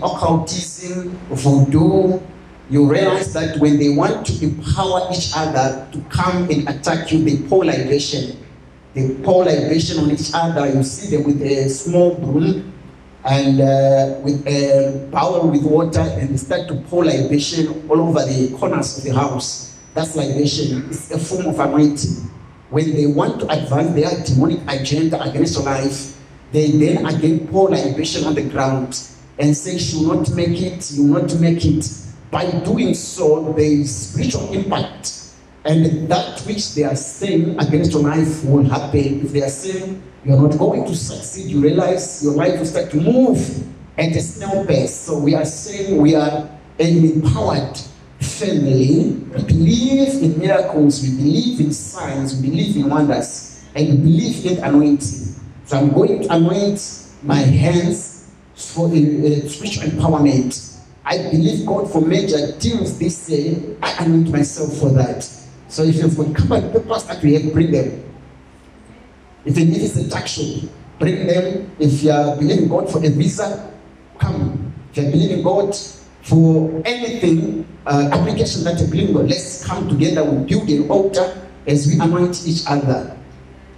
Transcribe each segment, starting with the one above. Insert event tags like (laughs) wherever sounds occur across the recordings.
occultism, voodoo, you realize that when they want to empower each other to come and attack you, they pour libation. They pour libation on each other. You see them with a small broom and uh, with a bowl with water, and they start to pour libation all over the corners of the house. That's libation. It's a form of anointing. When they want to advance their demonic agenda against your life, they then again pour libation on the ground and say, "You will not make it. You will not make it." By doing so, there is spiritual impact. And that which they are saying against your life will happen. If they are saying you're not going to succeed, you realize your life will start to move at a snail pace. So we are saying we are an empowered family. We believe in miracles, we believe in signs, we believe in wonders, and we believe in anointing. So I'm going to anoint my hands for uh, spiritual empowerment. I believe God for major deals this year. I anoint myself for that. So if you've got company papers that we have, bring them. If a tax shop, bring them. If you are believing God for a visa, come. If you are believing God for anything, uh, application that you believe God, let's come together. We build an altar as we anoint each other.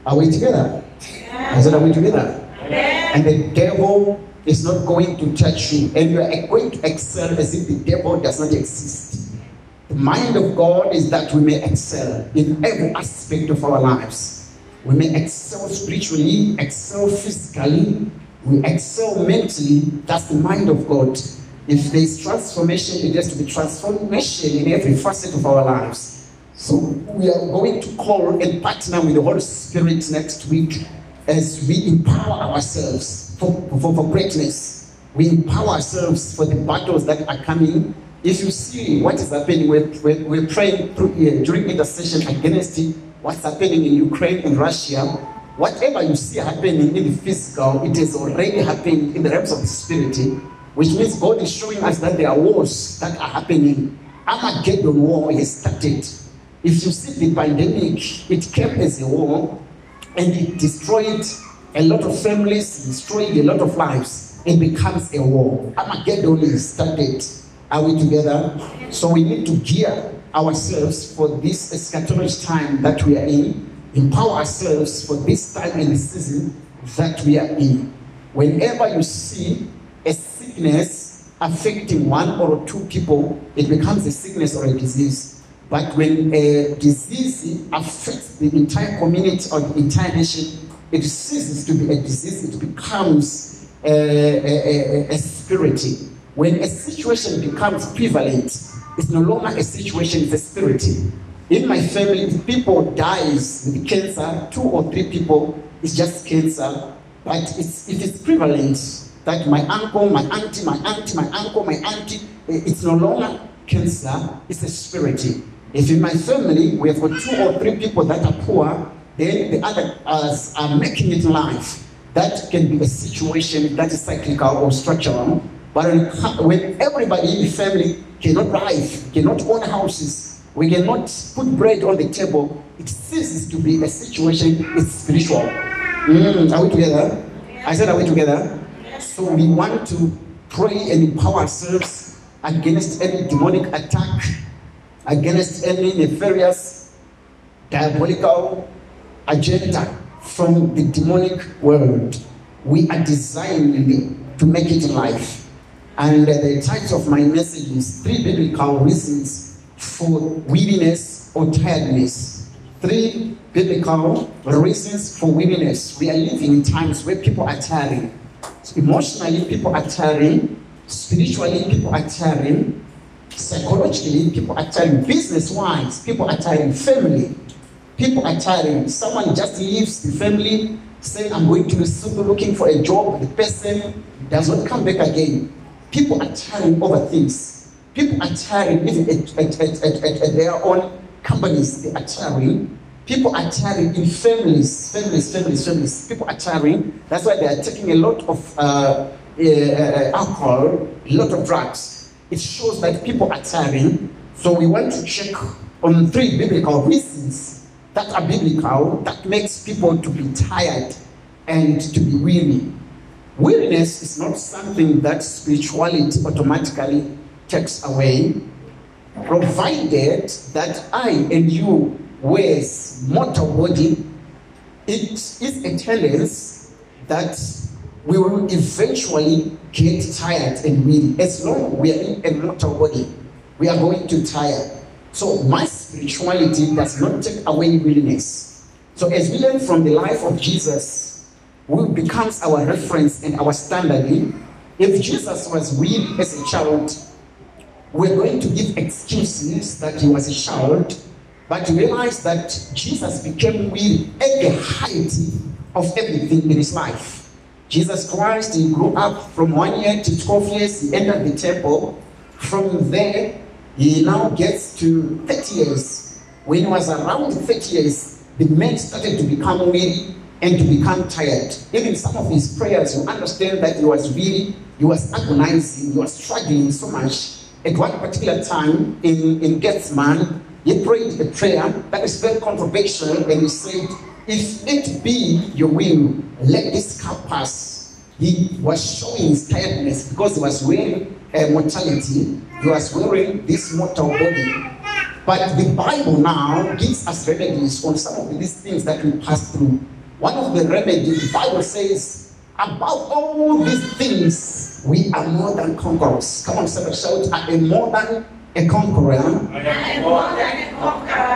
Are we together? I said, are we together? And the devil is not going to touch you, and you are going to excel as if the devil does not exist. The mind of God is that we may excel in every aspect of our lives. We may excel spiritually, excel physically, we excel mentally. That's the mind of God. If there is transformation, it has to be transformation in every facet of our lives. So we are going to call and partner with the Holy Spirit next week as we empower ourselves for, for, for greatness. We empower ourselves for the battles that are coming. If you see what is happening, we're, we're, we're praying through, uh, during intercession against what's happening in Ukraine and Russia. Whatever you see happening in the physical, it is already happening in the realms of the spirit, which means God is showing us that there are wars that are happening. Armageddon war has started. If you see the pandemic, it came as a war and it destroyed a lot of families, destroyed a lot of lives. It becomes a war. Armageddon is started. Are we together? So we need to gear ourselves for this eschatology time that we are in, empower ourselves for this time and season that we are in. Whenever you see a sickness affecting one or two people, it becomes a sickness or a disease. But when a disease affects the entire community or the entire nation, it ceases to be a disease, it becomes a, a, a, a spirit. When a situation becomes prevalent, it's no longer a situation, it's a spirit. In my family, if people dies with cancer, two or three people, it's just cancer. But it's, if it's prevalent, that my uncle, my auntie, my auntie, my uncle, my auntie, eh, it's no longer cancer, it's a spirit. If in my family we have got two or three people that are poor, then the others are making it life. That can be a situation that is cyclical or structural. But when, when everybody in the family cannot drive, cannot own houses, we cannot put bread on the table, it ceases to be a situation, it's spiritual. Mm, are we together? I said, are we together? So we want to pray and empower ourselves against any demonic attack, against any nefarious, diabolical agenda from the demonic world. We are designed to make it life. And the title of my message is Three Biblical Reasons for Weariness or Tiredness. Three biblical reasons for weariness. We are living in times where people are tiring. Emotionally, people are tiring. Spiritually, people are tiring. Psychologically, people are tiring. Business wise, people are tiring. Family, people are tiring. Someone just leaves the family saying, I'm going to Lesotho looking for a job. The person does not come back again. People are tiring over things. People are tiring even at, at, at, at, at their own companies. They are tiring. People are tiring in families, families, families, families. People are tiring. That's why they are taking a lot of uh, uh, alcohol, a lot of drugs. It shows that people are tiring. So we want to check on three biblical reasons that are biblical that makes people to be tired and to be weary. Weariness is not something that spirituality automatically takes away, provided that I and you wears mortal body, it is a tendency that we will eventually get tired and weary. As long as we are in a mortal body, we are going to tire. So my spirituality does not take away willingness. So as we learn from the life of Jesus, who becomes our reference and our standard. If Jesus was weak as a child, we're going to give excuses that he was a child, but realize that Jesus became weak at the height of everything in his life. Jesus Christ, he grew up from one year to 12 years, he entered the temple. From there, he now gets to 30 years. When he was around 30 years, the men started to become weary and to become tired. Even some of his prayers, you understand that he was weary, he was agonizing, he was struggling so much. At one particular time in, in Gethsemane, he prayed a prayer that is very controversial and he said, If it be your will, let this cup pass. He was showing his tiredness because he was wearing a mortality, he was wearing this mortal body. But the Bible now gives us remedies on some of these things that we pass through. One of the remedies, the Bible says, above all these things, we are more than conquerors. Come on, somebody shout, I am more than a conqueror.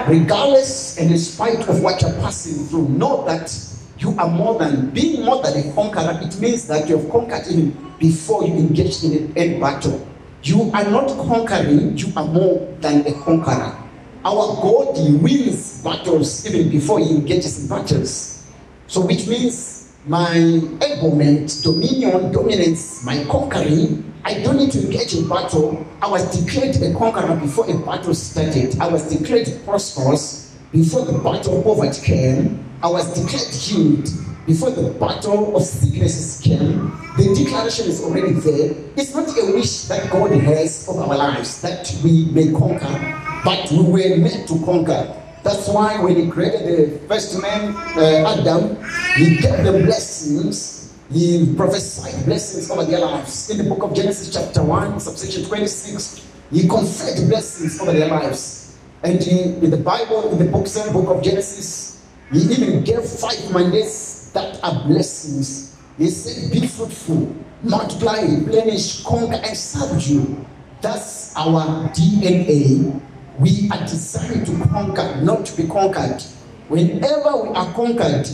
Regardless and in spite of what you're passing through, know that you are more than being more than a conqueror. It means that you have conquered even before you engage in a battle. You are not conquering, you are more than a conqueror. Our God wins battles even before he engages in battles. So, which means my enablement, dominion, dominance, my conquering, I don't need to engage in battle. I was declared a conqueror before a battle started. I was declared prosperous before the battle of poverty came. I was declared healed before the battle of sicknesses came. The declaration is already there. It's not a wish that God has of our lives that we may conquer, but we were meant to conquer. That's why when He created the first man, uh, Adam, He gave the blessings. He prophesied blessings over their lives. In the book of Genesis, chapter 1, subsection 26, He conferred blessings over their lives. And he, in the Bible, in the book, same book of Genesis, He even gave five mandates that are blessings. He said, Be fruitful, multiply, replenish, conquer, and subdue. That's our DNA. We are designed to conquer, not to be conquered. Whenever we are conquered,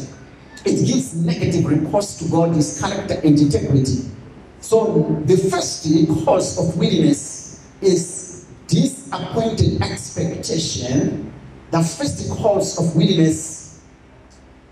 it gives negative reports to God, His character and integrity. So, the first cause of weakness is disappointed expectation. The first cause of weakness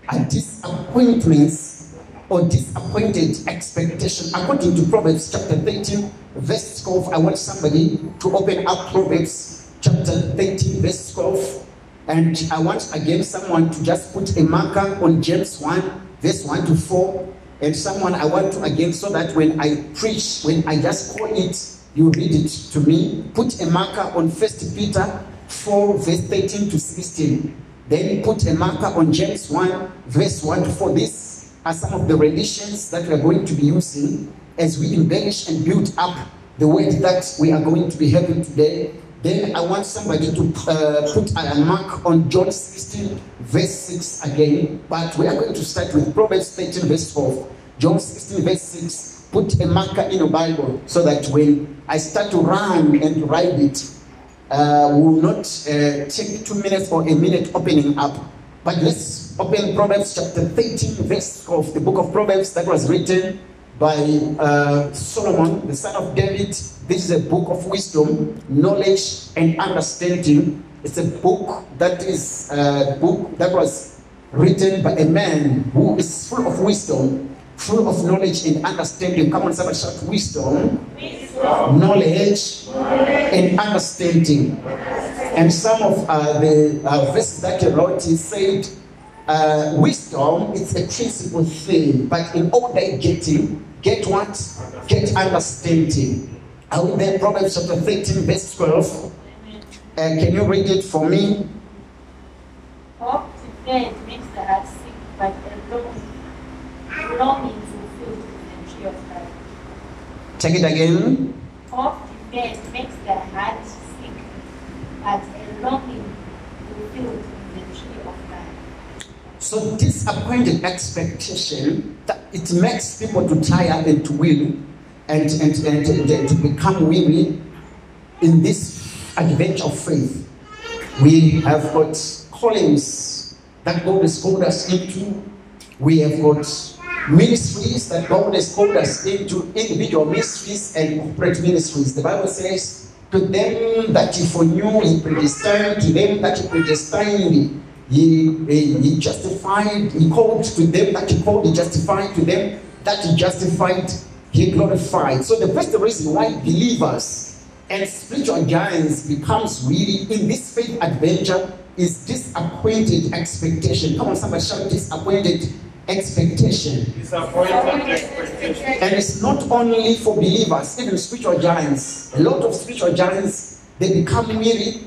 are disappointments or disappointed expectation. According to Proverbs chapter 13, verse 12, I want somebody to open up Proverbs chapter 13, verse 12. And I want again someone to just put a marker on James 1, verse 1 to 4. And someone I want to again, so that when I preach, when I just call it, you read it to me. Put a marker on First Peter 4, verse 13 to 16. Then put a marker on James 1, verse 1 to 4. These are some of the renditions that we are going to be using as we embellish and build up the word that we are going to be having today. Then I want somebody to uh, put a mark on John 16, verse 6 again. But we are going to start with Proverbs 13, verse 12. John 16, verse 6. Put a marker in your Bible so that when I start to run and write it, uh, we will not uh, take two minutes or a minute opening up. But let's open Proverbs chapter 13, verse of the book of Proverbs that was written by uh, Solomon, the son of David. This is a book of wisdom, knowledge, and understanding. It's a book that is a book that was written by a man who is full of wisdom, full of knowledge and understanding. Come on, somebody shout wisdom. wisdom knowledge, and understanding. And some of uh, the uh, verses that he wrote, he said, uh, wisdom is a principal thing, but in that getting, get what? Get understanding. Are we there? Proverbs chapter 13, verse 12. Uh, can you read it for me? Hope deferred makes the heart sick, but long, longing fulfilled is a Take it again. Hope deferred makes the heart sick, but a longing fulfilled the tree of life. So disappointed expectation that it makes people to tire and to will and, and, and, and to become weary in this adventure of faith. We have got callings that God has called us into. We have got ministries that God has called us into, individual ministries and corporate ministries. The Bible says, To them that he foreknew, he predestined, to them that he predestined, he, he, he justified, he called to them that he called, he justified, to them that he justified, he glorified. So the first reason why believers and spiritual giants becomes really in this faith adventure is disappointed expectation. Come on, somebody shout disappointed expectation. And it's not only for believers, even spiritual giants. A lot of spiritual giants, they become weary,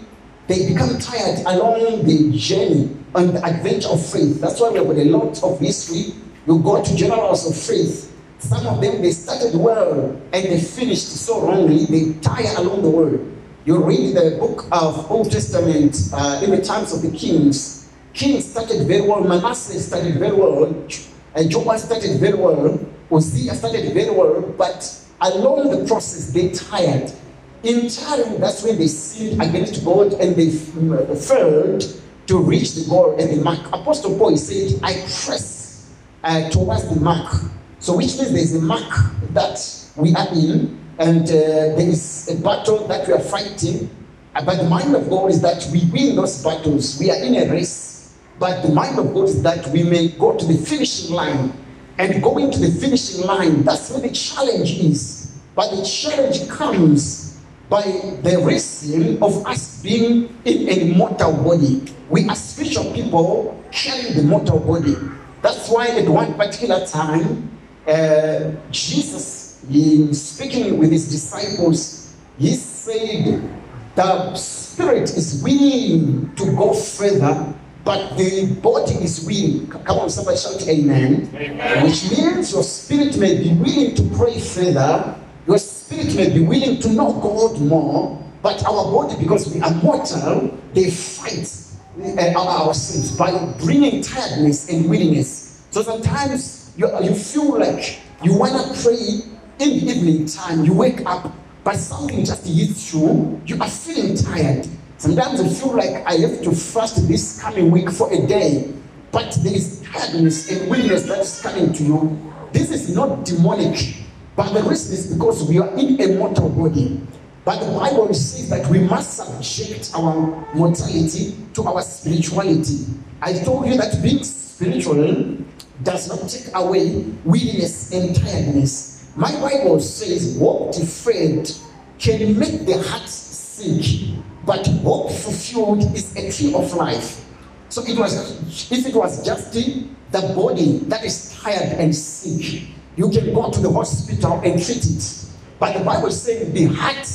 they become tired along the journey and the adventure of faith. That's why we have a lot of history. You go to generals of faith. Some of them they started well and they finished so wrongly, they tire along the way. You read the book of Old Testament uh, in the times of the kings. Kings started very well, Manasseh started very well, and Joab started very well, Hosea started very well, but along the process they tired. In time, that's when they sinned against God and they failed to reach the goal and the mark. Apostle Paul said, I press uh, towards the mark. So, which means there's a mark that we are in, and uh, there is a battle that we are fighting. Uh, But the mind of God is that we win those battles. We are in a race. But the mind of God is that we may go to the finishing line. And going to the finishing line, that's where the challenge is. But the challenge comes by the reason of us being in a mortal body. We are spiritual people carrying the mortal body. That's why at one particular time, uh, Jesus, in speaking with his disciples, he said, The spirit is willing to go further, but the body is weak. Come on, somebody shout amen. Amen. Which means your spirit may be willing to pray further, your spirit may be willing to know God more, but our body, because we are mortal, they fight uh, sins by bringing tiredness and weariness. So sometimes you, you feel like you want to pray in the evening time, you wake up, but something just hits you, you are feeling tired. Sometimes you feel like I have to fast this coming week for a day, but there is tiredness and weakness that is coming to you. This is not demonic, but the reason is because we are in a mortal body. But the Bible says that we must subject our mortality to our spirituality. I told you that being spiritual does not take away weakness and tiredness. My Bible says hope deferred can make the heart sick, but hope fulfilled is a tree of life. So it was if it was just the body that is tired and sick, you can go to the hospital and treat it. But the Bible says the heart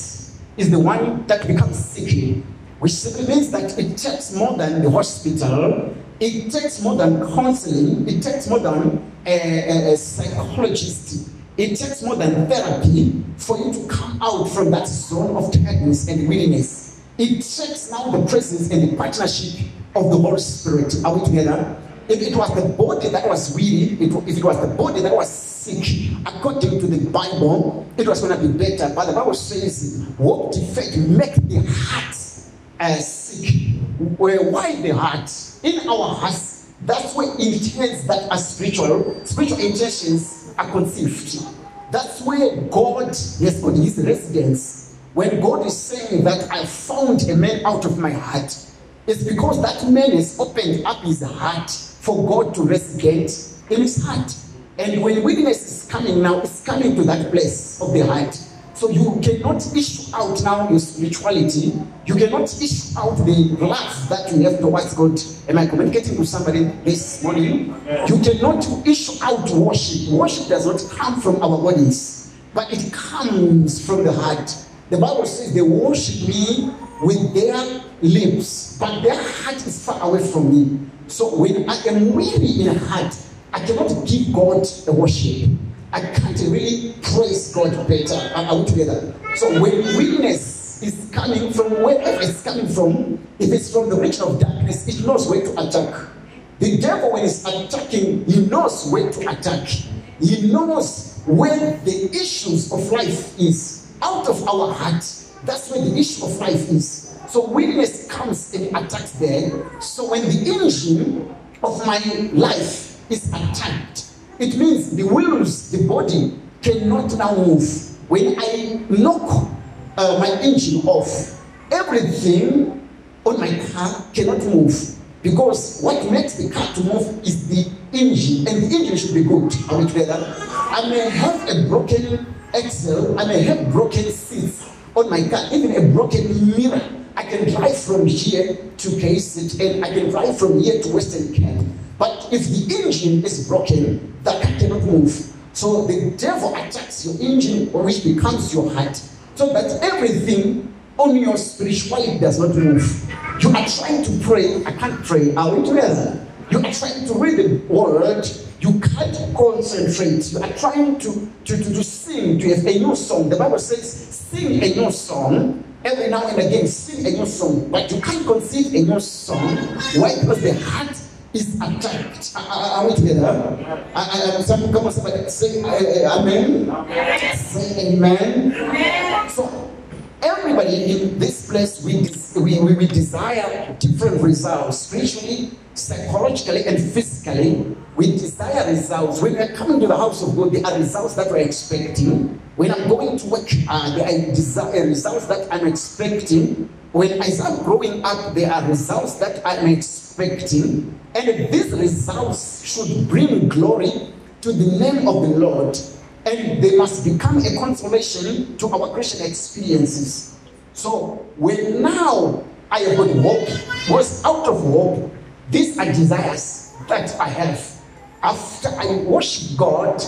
is the one that becomes sick, which simply means that it takes more than the hospital, it takes more than counseling, it takes more than a, a, a psychologist, it takes more than therapy for you to come out from that zone of tiredness and weariness. It takes now the presence and the partnership of the Holy Spirit. Are we together? If it was the body that was weary, it, if it was the body that was sick, according to the Bible, it was going to be better. But the Bible says, "Hope deferred make the heart uh, sick." Where why the heart? In our hearts, that's where intents that are spiritual, spiritual intentions are conceived. That's where God has got His residence. When God is saying that I found a man out of my heart, it's because that man has opened up his heart for God to resident in his heart. And when witness is coming now, it's coming to that place of the heart. So you cannot issue out now your spirituality. You cannot issue out the love that you have towards God. Am I communicating to somebody this morning? You cannot issue out worship. Worship does not come from our bodies, but it comes from the heart. The Bible says they worship me with their lips, but their heart is far away from me. So when I am weary in heart, I cannot give God a worship. I can't really praise God better. Are are we together? So when weakness is coming from wherever it's coming from, if it's from the region of darkness, it knows where to attack. The devil, when he's attacking, he knows where to attack. He knows where the issues of life is. Out of our heart, that's where the issue of life is. So weakness comes and attacks there. So when the engine of my life is attacked, it means the wheels, the body cannot now move. When I knock uh, my engine off, everything on my car cannot move. Because what makes the car to move is the engine, and the engine should be good. Are we together? I may have a broken axle, and I have broken seats on my car, even a broken mirror. I can drive from here to KCT and I can drive from here to Western Cape. But if the engine is broken, the car cannot move. So the devil attacks your engine, which becomes your heart, so that everything on your spirituality does not move. You are trying to pray, I can't pray. Are we together? You are trying to read the word, you can't concentrate. You are trying to, to, to, to sing, to have a new song. The Bible says, sing a new song. Every now and again, sing a new song. But you can't conceive a new song. Why? Because the heart is attacked. Are, we together? I, I, some, come on, say uh, uh, amen. Say amen. So everybody in this place, we, we, we desire different results spiritually, psychologically, and physically. We desire results. When we're coming to the house of God, there are results that we're expecting. When I'm going to work, uh, there are desire, results that I'm expecting. When I start growing up, there are results that I'm expecting. And these results should bring glory to the name of the Lord and they must become a consolation to our Christian experiences. So when now I have got hope, was out of hope, these are desires that I have. After I worship God,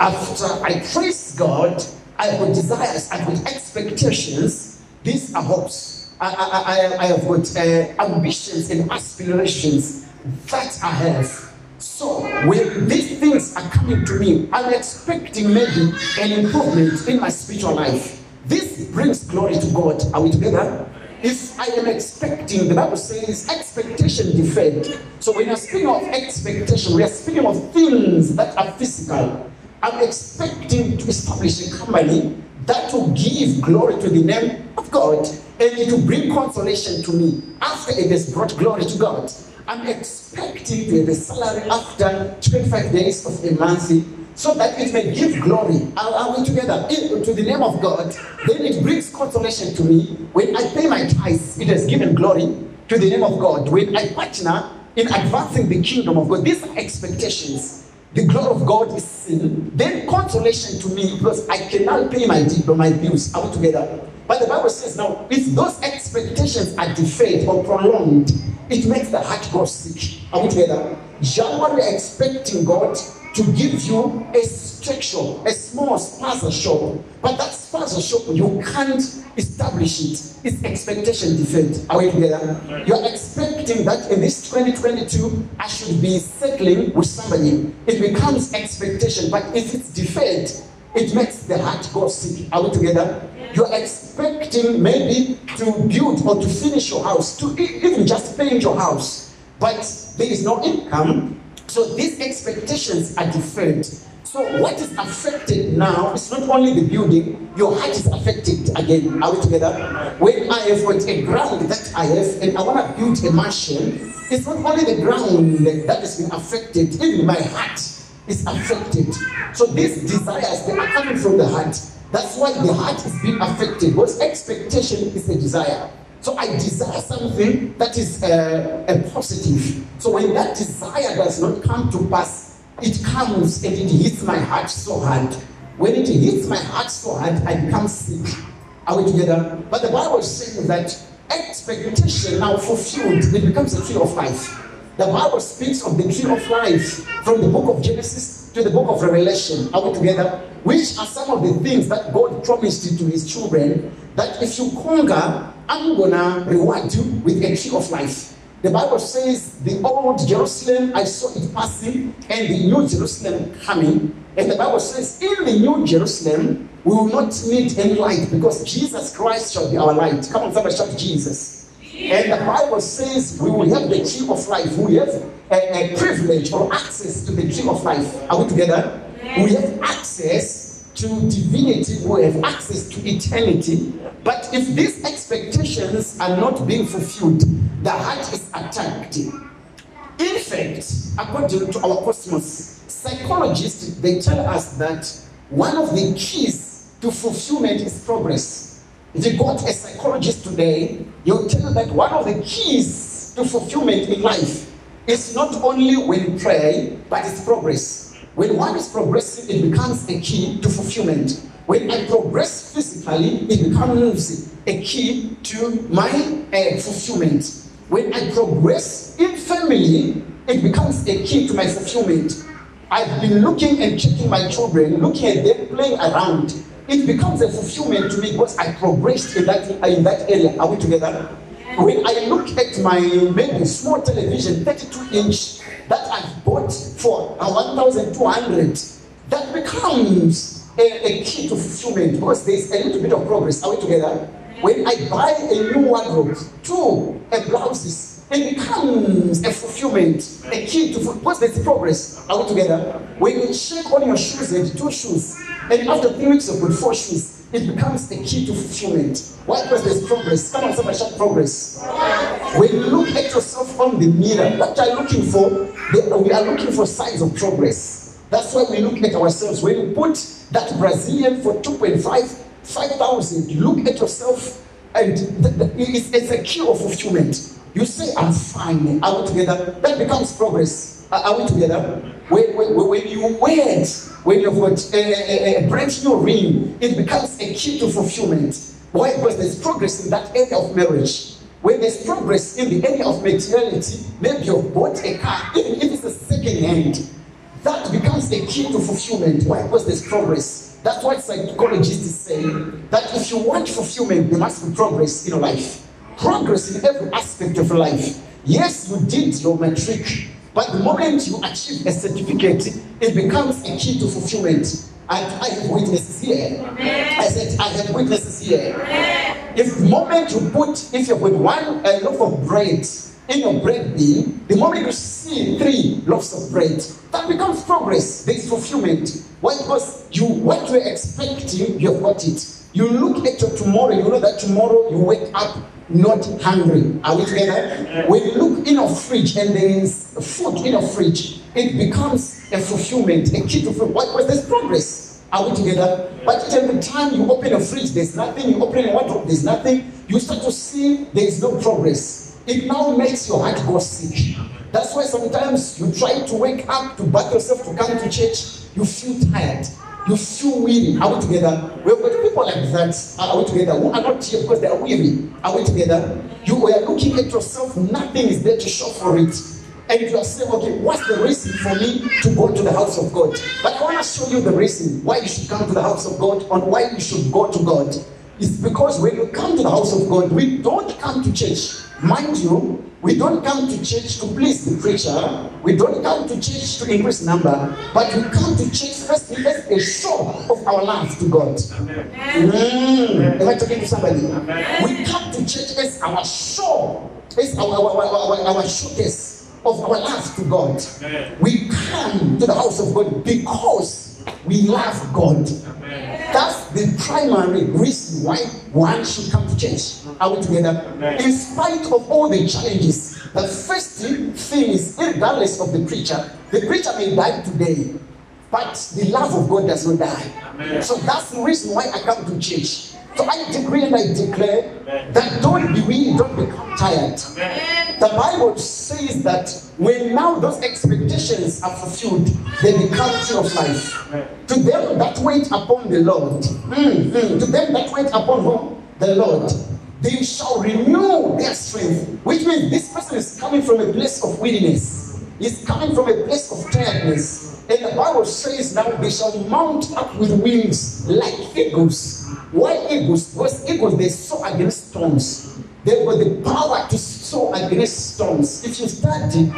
after I praise God, I have desires, I have expectations. These are hopes. I, I, I, I have got uh, ambitions and aspirations that I have. So when these things are coming to me, I'm expecting maybe an improvement in my spiritual life. This brings glory to God. Are we together? If I am expecting, the Bible says expectation deferred. So when you're speaking of expectation, we are speaking of things that are physical. I'm expecting to establish a company that will give glory to the name of God and it will bring consolation to me after it has brought glory to God. I'm expecting a salary after 25 days of a so that it may give glory. Are, are we together? In- to the name of God. Then it brings consolation to me. When I pay my tithes, it has given glory to the name of God. When I partner in advancing the kingdom of God, these are expectations. The glory of God is seen. Then consolation to me because I cannot pay my debt my bills. Are we together? But the Bible says now, if those expectations are deferred or prolonged, it makes the heart grow sick. Are we together? January expecting God to give you a shop, a small shop, but that shop you can't establish it. It's expectation deferred. Are we together? You're expecting that in this 2022 I should be settling with somebody. It becomes expectation, but if it's deferred, it makes the heart go sick. Are we together? You're expecting maybe to build or to finish your house, to even just paint your house, but there is no income. So these expectations are deferred. So what is affected now is not only the building, your heart is affected again. Are we together? When I have got a ground that I have and I want to build a mansion, it's not only the ground that has been affected, even my heart is affected. So these desires, they are coming from the heart. That's why the heart is being affected. Because expectation is a desire. So I desire something that is uh, a positive. So when that desire does not come to pass, it comes and it hits my heart so hard. When it hits my heart so hard, I become sick. Are we together? But the Bible is saying that expectation now fulfilled, it becomes a tree of life. The Bible speaks of the tree of life from the book of Genesis to the book of Revelation. Are we together? Which are some of the things that God promised to his children that if you conquer, I'm gonna reward you with a tree of life. The Bible says the old Jerusalem, I saw it passing, and the new Jerusalem coming. And the Bible says, in the new Jerusalem, we will not need any light because Jesus Christ shall be our light. Come on, somebody shout Jesus. And the Bible says we will have the tree of life. We have a, a privilege or access to the tree of life. Are we together? We have access to divinity. We have access to eternity. But if these expectations are not being fulfilled, the heart is attacked. In fact, according to our cosmos, psychologists they tell us that one of the keys to fulfillment is progress. If you got a psychologist today, you'll tell that one of the keys to fulfillment in life is not only when you pray, but it's progress. When one is progressing, it becomes a key to fulfillment. When I progress physically, it becomes a key to my uh, fulfillment. When I progress in family, it becomes a key to my fulfillment. I've been looking and checking my children, looking at them playing around. It becomes a fulfillment to me because I progressed in that in that area. Are we together? When I look at my maybe small television, 32 inch, that I've bought for a 1,200, that becomes a, a key to fulfillment because there's a little bit of progress. Are we together? When I buy a new wardrobe, two a blouses, it becomes a fulfillment, a key to. Because there's progress. Are we together? When you check on your shoes and two shoes, and after three weeks of with four shoes, it becomes a key to fulfillment. Why? Because there's progress. Come on, somebody shout progress. When you look at yourself on the mirror, what you are looking for? We are looking for signs of progress. That's why we look at ourselves. When you put that Brazilian for 2.5, 5,000, you look at yourself and the, the, it's, it's a key of fulfillment. You say, I'm fine. Are we together? That becomes progress. Are, are we together? When, when, when you wed, when you've got a, a, a brand new ring, it becomes a key to fulfillment. Why? Because there's progress in that area of marriage. When there's progress in the area of materiality, maybe you've bought a car, even if it's a second hand, that becomes a key to fulfillment. Why? Because there's progress. That's why psychologists say that if you want fulfillment, there must be progress in your life. Progress in every aspect of life. Yes, you did your matric, but the moment you achieve a certificate, it becomes a key to fulfillment. And I have witnesses here. I said, I have witnesses here. If the moment you put, if you put one a loaf of bread in your bread bin, the moment you see three loaves of bread, that becomes progress. There is fulfillment. Why? Because you what you're expecting, you have got it. You look at your tomorrow, you know that tomorrow you wake up not hungry. Are we together? When you look in your fridge and there is food in your fridge, it becomes a fulfillment, a key to fulfillment. Why? Because there's progress. Are we together? But every time you open a fridge, there's nothing. You open a wardrobe, there's nothing. You start to see there is no progress. It now makes your heart go sick. That's why sometimes you try to wake up to bath yourself to come to church. You feel tired. You feel weary. Are we together? We've got people like that. Are we together? Who are not here because they are weary. Are we together? You are looking at yourself. Nothing is there to show for it. And you are saying, okay, what's the reason for me to go to the house of God? But I want to show you the reason why you should come to the house of God and why you should go to God. It's because when you come to the house of God, we don't come to church. Mind you, we don't come to church to please the preacher. We don't come to church to increase number. But we come to church first as a show of our love to God. Mm. Am I talking to somebody? We come to church as our show, as our, our, our, our, our showcase of our love to God. We come to the house of God because we love God. That's the primary reason why one should come to church. Are we together? In spite of all the challenges, the first thing is, regardless of the preacher, the preacher may die today, but the love of God does not die. So that's the reason why I come to church. So I decree and I declare that don't be weary, don't become tired. The Bible says that when now those expectations are fulfilled, they become tree of life. To them that wait upon the Lord, mm, mm, to them that wait upon whom? The Lord, they shall renew their strength. Which means this person is coming from a place of weariness. He's coming from a place of tiredness. And the Bible says now they shall mount up with wings like eagles. Why eagles? Because eagles they soar against storms. They've got the power to soar against storms. If you study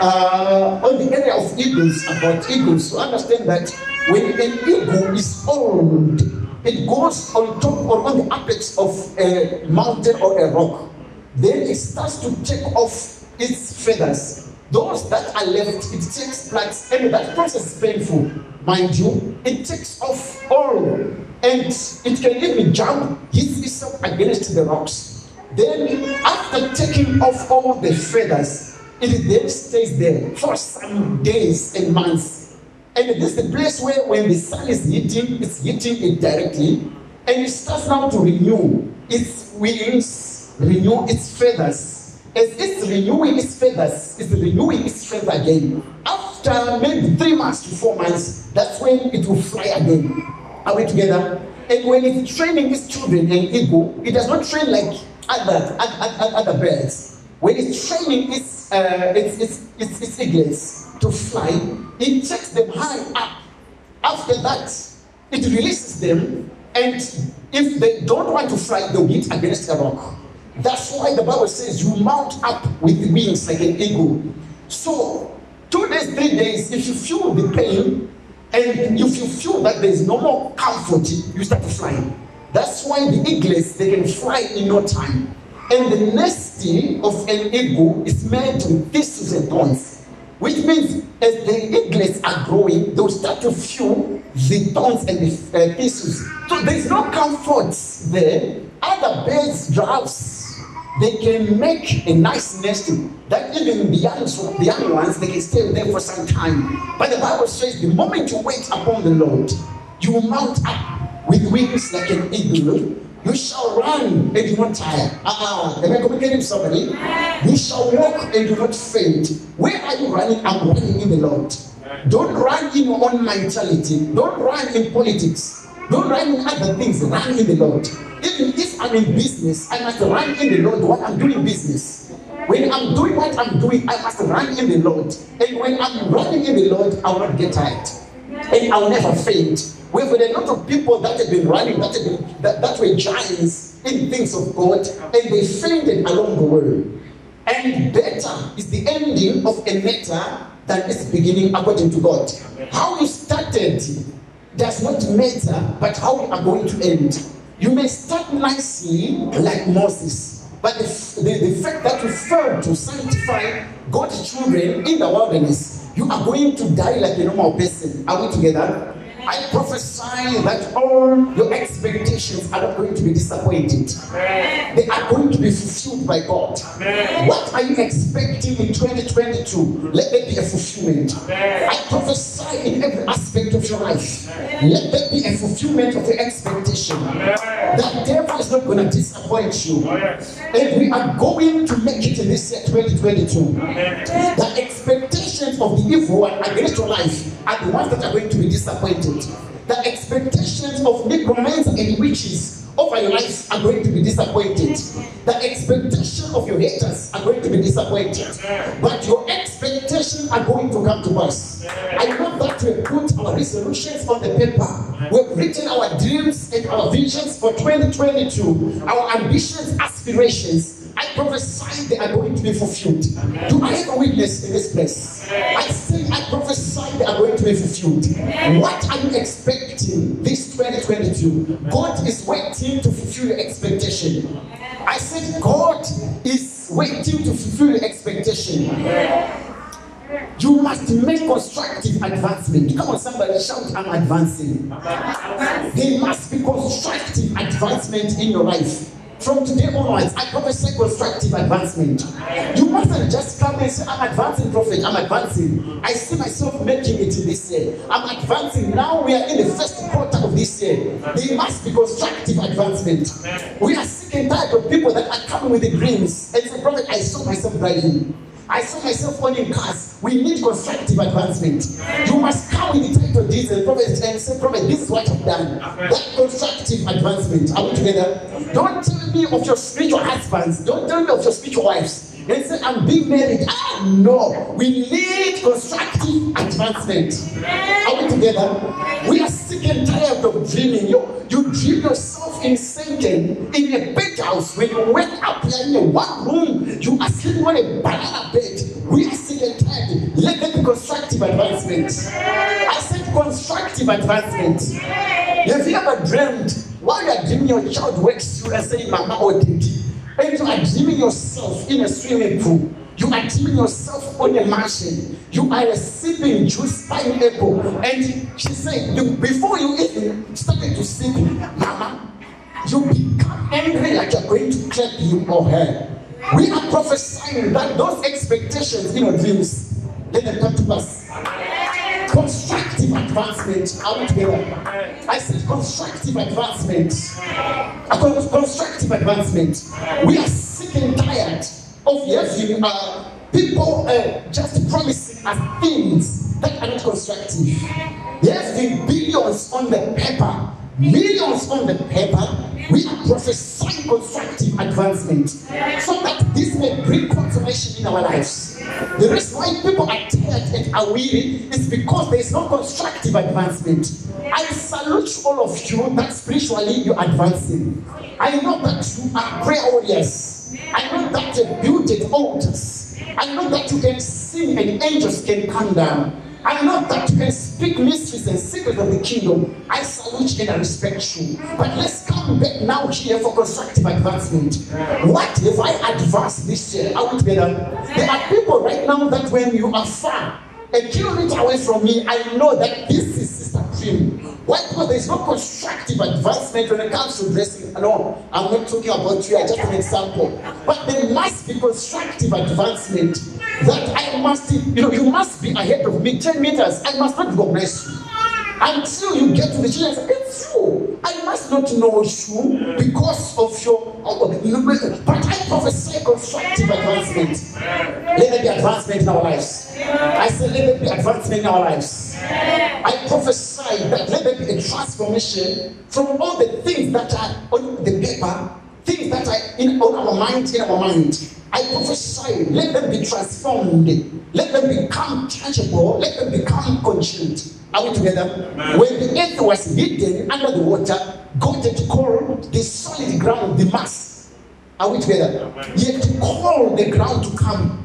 uh, on the area of eagles, about eagles, you understand that when an eagle is old, it goes on top or on the apex of a mountain or a rock. Then it starts to take off its feathers. Those that are left, it takes plucks, and that process is painful, mind you. It takes off all, and it can even jump, hit itself against the rocks. Then, after taking off all the feathers, it then stays there for some days and months. And this is the place where, when the sun is hitting, it's hitting it directly, and it starts now to renew its wings, renew its feathers. As it's renewing its feathers, it's renewing its feathers again. After maybe three months to four months, that's when it will fly again. Are we together? And when it's training its children and eagle, it does not train like other, other, other birds. When it's training its, uh, its, its, its, its eaglets to fly, it takes them high up. After that, it releases them, and if they don't want to fly, they'll hit against a rock. That's why the Bible says you mount up with wings like an eagle. So, two days, three days, if you feel the pain and if you feel that there's no more comfort, you start to fly. That's why the eagles, they can fly in no time. And the nesting of an eagle is made with thistles and thorns, which means as the eaglets are growing, they'll start to feel the thorns and the uh, thistles. So there's no comfort there. Other birds, doves, they can make a nice nest that even the young, the young ones they can stay there for some time. But the Bible says the moment you wait upon the Lord, you will mount up with wings like an eagle. You shall run and do not tire. Ah, am I communicating somebody? You shall walk and do not faint. Where are you running? I'm running in the Lord. Don't run in your own mentality. Don't run in politics. Don't run in other things. Run in the Lord. Even if I'm in business, I must run in the Lord while I'm doing business. When I'm doing what I'm doing, I must run in the Lord. And when I'm running in the Lord, I will not get tired. And I will never faint. We've had a lot of people that have been running, that, have been, that, that were giants in things of God, and they fainted along the way. And better is the ending of a matter than its beginning according to God. How you started does not matter, but how you are going to end. You may start nicely like Moses, but the, the, the fact that you failed to sanctify God's children in the wilderness, you are going to die like a normal person. Are we together? I prophesy that all your expectations are not going to be disappointed. They are going to be fulfilled by God. What are you expecting in 2022? Let there be a fulfillment. I prophesy in every aspect of your life. Let there be a fulfillment of your expectation. The devil is not going to disappoint you. And we are going to make it in this year 2022. The expectations of the evil one against your life are the ones that are going to be disappointed. The expectations of necromancers and witches over your lives are going to be disappointed. The expectation of your haters are going to be disappointed. But your expectations are going to come to pass. I love that we put our resolutions on the paper. We've written our dreams and our visions for 2022, our ambitions, aspirations. I prophesy they are going to be fulfilled. Do I have a witness in this place? I I prophesy they are going to be fulfilled. What are you expecting this 2022? God is waiting to fulfill your expectation. I said God is waiting to fulfill your expectation. You must make constructive advancement. Come on, somebody shout, I'm advancing. There must be constructive advancement in your life. From today onwards, I prophesy constructive advancement. You mustn't just come and say, I'm advancing, prophet, I'm advancing. I see myself making it in this year. I'm advancing. Now we are in the first quarter of this year. There must be constructive advancement. We are sick and tired of people that are coming with the dreams and say, prophet, I saw myself driving. I saw myself owning cars. We need constructive advancement. You must come with the title deeds and prophet and say, prophet, this is what I've done. That constructive advancement. Are we together? Don't tell me of your spiritual husbands. Don't tell me of your spiritual wives. And say, I'm being married. Ah, no. We need constructive advancement. Are we together? We are sick and tired of dreaming. You, you dream yourself in Sandton in a big house. When you wake up, you're in a one room, you are sleeping on a banana bed. We are sick and tired. Let there be constructive advancement. I said constructive advancement. Have you ever dreamed while you are dreaming your child wakes you and saying, Mama or Daddy? And you are dreaming yourself in a swimming pool. You are dreaming yourself on a mansion. You are sipping juice pineapple. And she said, "You- before you even started to sip, Mama, you become angry like you're going to clap him or her. We are prophesying that those expectations in our dreams, let them come to pass. Constructive advancement out there. I said constructive advancement. Constructive advancement. We are sick and tired of having uh, people uh, just promising us things that are not constructive. Yes, Having billions on the paper, millions on the paper, we are prophesying constructive advancement so that this may bring consolation in our lives. The reason why people are tired and are weary is because there is no constructive advancement. I salute all of you that spiritually you're advancing. I know that you are prayer warriors. I know that you built altars. I know that you can sing and angels can come down. I know that you can speak mysteries and secrets of the kingdom. I salute and I respect you. But let's come back now here for constructive advancement. What have I advanced this year? We together? There are people right now that when you are far, a kilometer away from me, I know that this is Sister Prim. Why? Because there is no constructive advancement when it comes to dressing. alone. I'm not talking about you, I just an example. But there must be constructive advancement that I must, you know, you must be ahead of me 10 meters. I must not recognize you. Until you get to the children, it's you. I must not know you because of your. oh, But I prophesy constructive advancement. Let there be advancement in our lives. I say, let there be advancement in our lives. I prophesy that let there be a transformation from all the things that are on the paper, things that are in on our mind, in our mind. I prophesy, let them be transformed, let them become tangible, let them become congealed. Are we together? When the earth was hidden under the water, God had called the solid ground the mass. Are we together? He had to call the ground to come.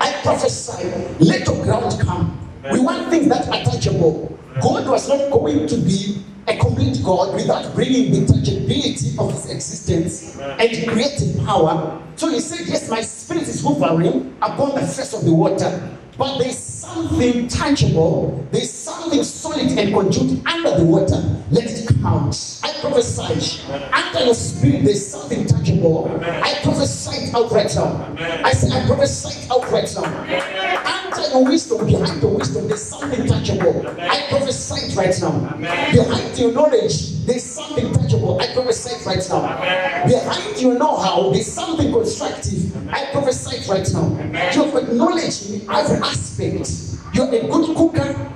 I prophesy, let the ground come. We want things that are touchable. God was not going to be a complete God without bringing the tangibility of his existence and creative power. So he said, Yes, my spirit is hovering upon the face of the water, but there's something tangible, there's something solid and congealed under the water. Let it come out. I prophesy, under your spirit, there's something tangible. I prophesy it out right now. I say, I prophesy it out right now. Under your wisdom, behind the wisdom, there's something tangible. I prophesy right now. Behind your knowledge, there's something tangible. I prophesy right now. Behind your know-how, there's something constructive. I prophesy right now. You have knowledge in every aspect. You're a good cooker.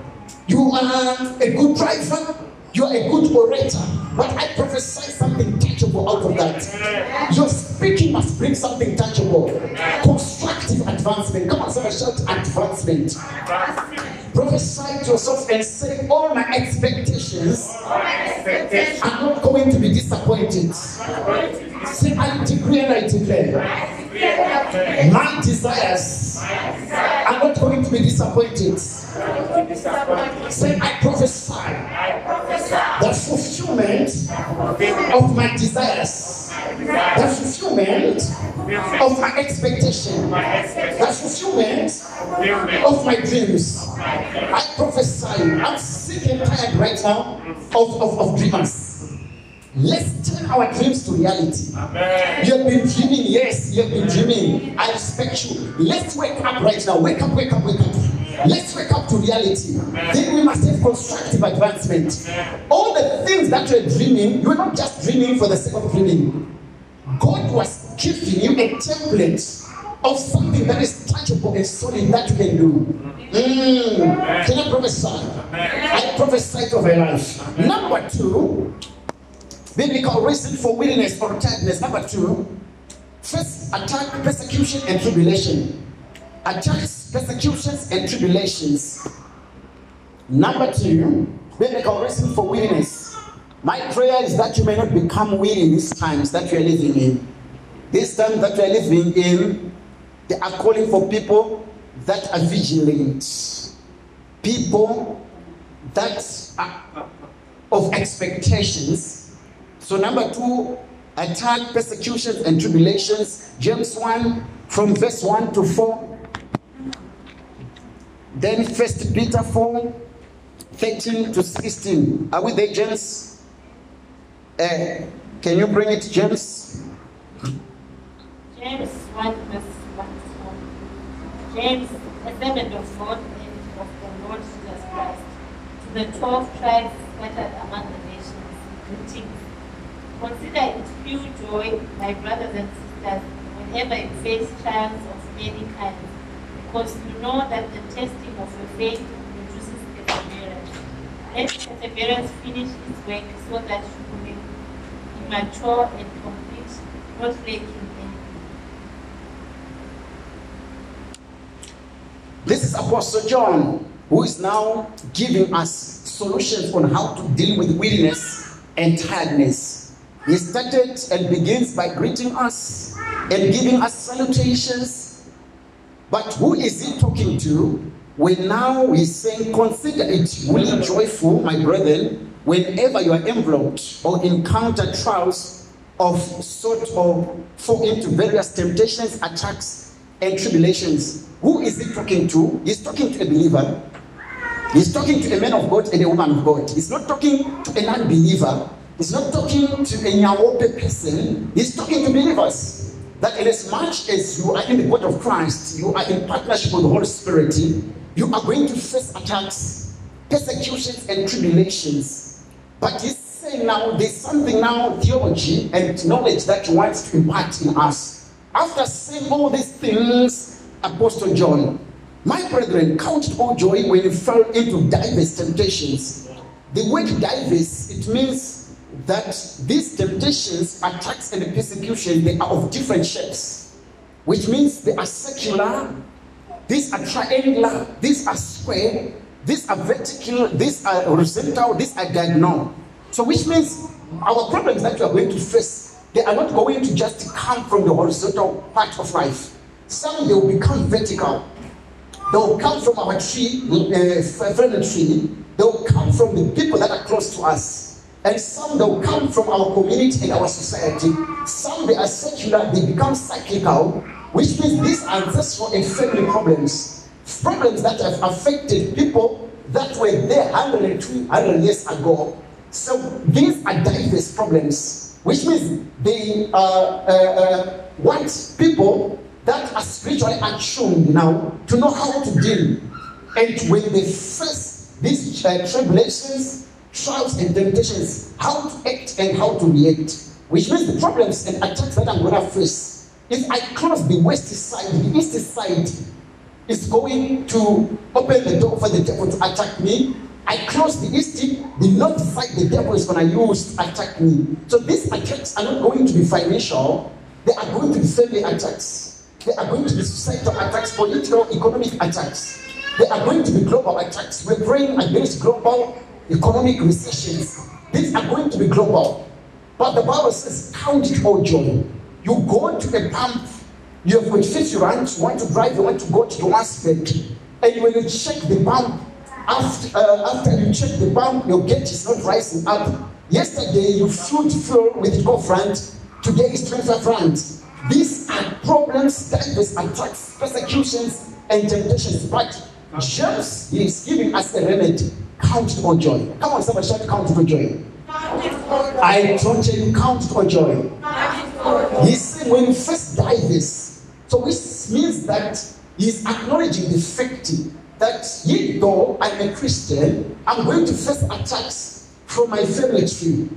You are a good driver. You are a good orator. But I prophesy something tangible out of that. Your speaking must bring something tangible. Constructive advancement. Come on, somebody shout advancement. Prophesy to yourself and say, All my expectations are not going to be disappointed. Say, I decree and I declare. My desires are not going to be disappointed. Say, I prophesy the fulfillment of my desires, the fulfillment of my expectation, the fulfillment of my dreams. I prophesy, I'm sick and tired right now of, of, of dreamers. Let's turn our dreams to reality. You have been dreaming, yes, you have been dreaming. I respect you. Let's wake up right now. Wake up, wake up, wake up. Let's wake up to reality. Then we must have constructive advancement. All the things that you're dreaming, you're not just dreaming for the sake of dreaming. God was giving you a template of something that is tangible and solid that you can do. Mm. Can I prophesy? I prophesy over life. Number two, biblical reason for weariness or tiredness. Number two, first attack, persecution, and tribulation. Attacks, persecutions, and tribulations. Number two, biblical reason for weariness. My prayer is that you may not become weary in these times that you are living in. This time that we are living in, they are calling for people that are vigilant, people that are of expectations. So, number two, attack, persecutions, and tribulations. James 1 from verse 1 to 4. Then First Peter 4, 13 to 16. Are we there, James? Uh, can you bring it, James? James 1 verse 1 4. James, a servant of God and of the Lord Jesus Christ, to the twelve tribes scattered among the nations, greetings. Consider it pure joy, my brothers and sisters, whenever you face trials of many kinds, because you know that the testing of your faith produces perseverance. Let perseverance finish its work so that you may be mature and complete, not lacking anything. This is Apostle John, who is now giving us solutions on how to deal with weariness and tiredness. He started and begins by greeting us and giving us salutations. But who is he talking to? When now he's saying, Consider it really joyful, my brethren, whenever you are enveloped or encounter trials of sort of fall into various temptations, attacks, and tribulations. Who is he talking to? He's talking to a believer. He's talking to a man of God and a woman of God. He's not talking to an unbeliever. He's not talking to a nyaope person. He's talking to believers. That in as much as you are in the body of Christ, you are in partnership with the Holy Spirit, you are going to face attacks, persecutions, and tribulations. But he's saying now there's something now, theology and knowledge that he wants to impart in us. After saying all these things, Apostle John, my brethren, count it all joy when you fall into diverse temptations. The word diverse, it means that these temptations, attacks, and persecution, they are of different shapes, which means they are secular, these are triangular, these are square, these are vertical, these are horizontal, these are diagonal. So, which means our problems that we are going to face, they are not going to just come from the horizontal part of life. Some they will become vertical. They will come from our tree, uh, friendly tree. They will come from the people that are close to us. And some they will come from our community and our society. Some they are secular, they become cyclical, which means these are ancestral and family problems. Problems that have affected people that were there 100 200 years ago. So these are diverse problems, which means they uh, uh, uh, want people that are spiritually attuned now to know how to deal. And when they face these uh, tribulations, trials, and temptations, how to act and how to react. Which means the problems and attacks that I'm gonna face. If I close the west side, the east side is going to open the door for the devil to attack me. I close the east, the north side, the devil is gonna use to attack me. So these attacks are not going to be financial, they are going to be family attacks. They are going to be societal attacks, political, economic attacks. They are going to be global attacks. We're praying against global economic recessions. These are going to be global. But the Bible says, count it all joy. You go to a pump, you have got 50 rand, you want to drive, you want to go to the Johannesburg. And when you check the pump, after, uh, after you check the pump, your gauge is not rising up. Yesterday, you filled fuel with 12 rand. Today is 25 rand. These are problems, diverse attacks, persecutions, and temptations. But James is giving us a remedy. Count all joy. Come on, somebody shout, count all joy. I told you, count all joy. He said, when you first die this, so this means that he's acknowledging the fact that yet though I'm a Christian, I'm going to face attacks from my family tree.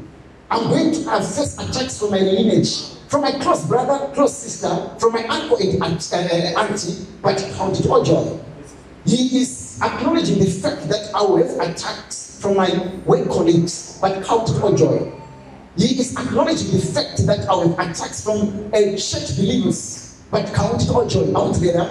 I'm going to face attacks from my lineage, from my close brother, close sister, from my uncle and aunt, auntie, but count it all joy. He is acknowledging the fact that I have attacks from my work colleagues, but count all joy. He is acknowledging the fact that I have attacks from uh, church believers, but count it all joy. Are we together?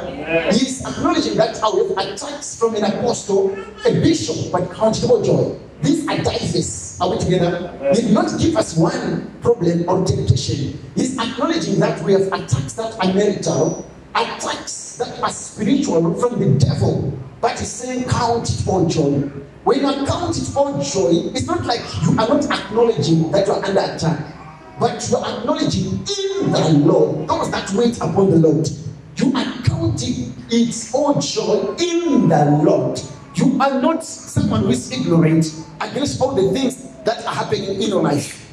He is acknowledging that I have attacks from an apostle, a bishop, but count it all joy. These are diverse. Are we together? He did not give us one problem or temptation. He's acknowledging that we have attacks that are marital, attacks that are spiritual from the devil. But he's saying, count it all joy. When you count it all joy, it's not like you are not acknowledging that you are under attack, but you are acknowledging in the Lord, those that wait upon the Lord. You are counting it all joy in the Lord. You are not someone who is ignorant against all the things that are happening in your life.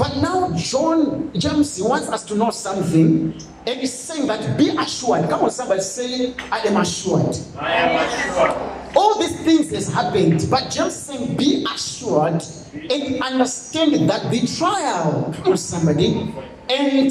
But now John James wants us to know something, and he's saying that be assured. Come on, somebody say, I am assured. I am assured. All these things has happened, but James saying, be assured and understand that the trial, come on, somebody, and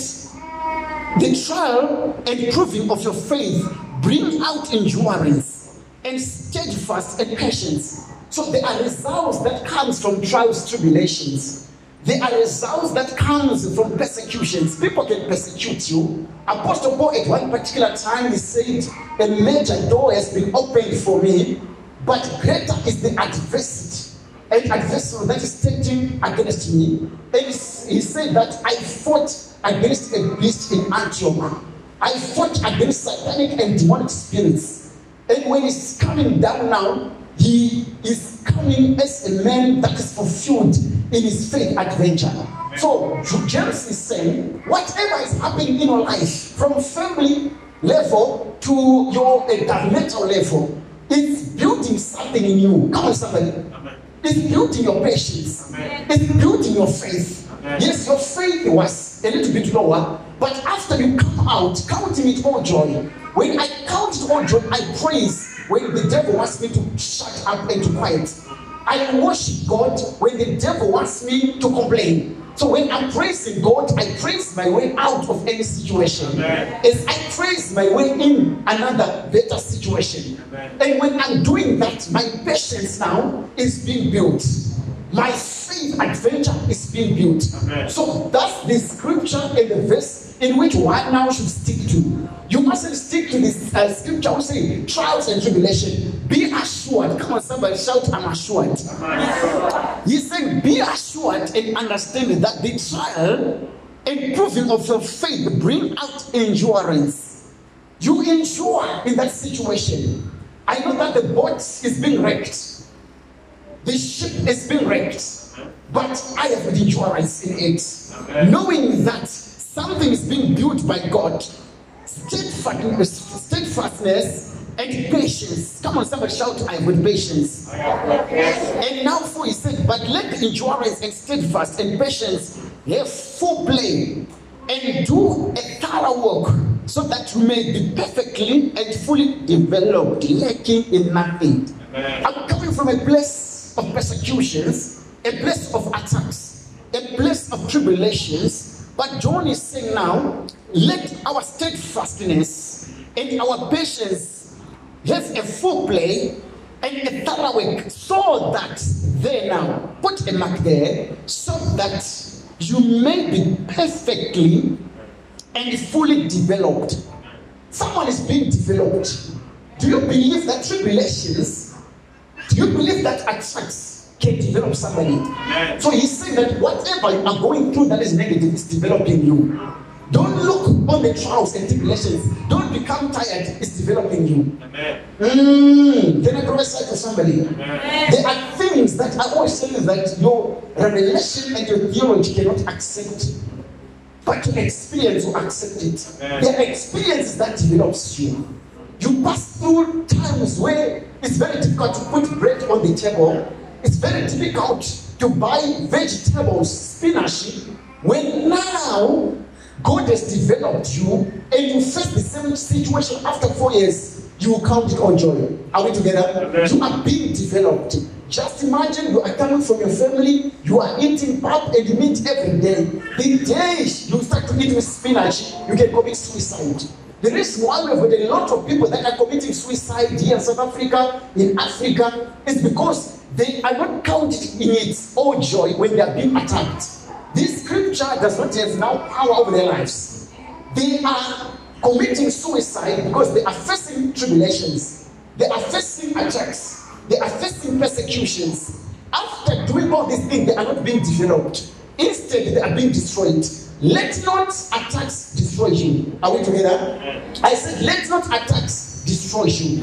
the trial and proving of your faith bring out endurance and steadfast and patience. So there are results that comes from trials, tribulations. There are results that comes from persecutions. People can persecute you. Apostle Paul at one particular time he said, a major door has been opened for me, but greater is the adversity. An adversary that is standing against me. And he said that I fought against a beast in Antioch. I fought against satanic and demonic spirits. And when he's coming down now, he is coming as a man that is fulfilled in his faith adventure. So James is saying, whatever is happening in your life, from family level to your governmental level, it's building something in you. Come on, somebody. Amen. It's building your patience. Amen. It's building your faith. Amen. Yes, your faith was a little bit lower, but after you come out, counting it all joy. When I count it all joy, I praise when the devil wants me to shut up and to quiet. I worship God when the devil wants me to complain. So when I'm praising God, I praise my way out of any situation. Amen. As I praise my way in another better situation. Amen. And when I'm doing that, my patience now is being built. My faith adventure is being built. Amen. So that's the scripture and the verse in which one now should stick to. You mustn't stick to this uh, scripture which say trials and tribulation. Be assured. Come on, somebody shout, I'm assured. He's saying, be assured and understand that the trial and proving of your faith bring out endurance. You endure in that situation. I know that the boat is being wrecked, the ship is being wrecked, but I have endurance in it, Amen. knowing that something is being built by God. Steadfastness, steadfastness and patience. Come on, somebody shout, I have patience. I have patience. And now for he said, but let the endurance and steadfast and patience have full play and do a thorough work so that you may be perfectly and fully developed, lacking in nothing. Amen. I'm coming from a place of persecutions, a place of attacks, a place of tribulations. But John is saying now, let our steadfastness and our patience have a full play and a thorough work so that there now, put a mark there, so that you may be perfectly and fully developed. Someone is being developed. Do you believe that tribulations, do you believe that attacks can develop somebody? Amen. So he's saying that whatever you are going through that is negative is developing you. Don't look on the trials and tribulations. Don't become tired. It's developing you. Amen. Mm, can I prophesy to somebody? Amen. There are things that I always tell you that your revelation and your theology cannot accept, but your experience will accept it. Amen. There are experiences that develops you. You pass through times where it's very difficult to put bread on the table. It's very difficult to buy vegetables, spinach, when now God has developed you and you face the same situation after four years, you will count it on joy. Are we together? You are being developed. Just imagine you are coming from your family, you are eating pap and meat every day. The day you start to eat with spinach, you can commit suicide. The reason why we have a lot of people that are committing suicide here in South Africa, in Africa, is because they are not counted in its all joy when they are being attacked. This scripture does not have now power over their lives. They are committing suicide because they are facing tribulations, they are facing attacks, they are facing persecutions. after doing all these things, they are not being developed. Instead, they are being destroyed. Let not attacks destroy you. Are we together? I said, let not attacks destroy you.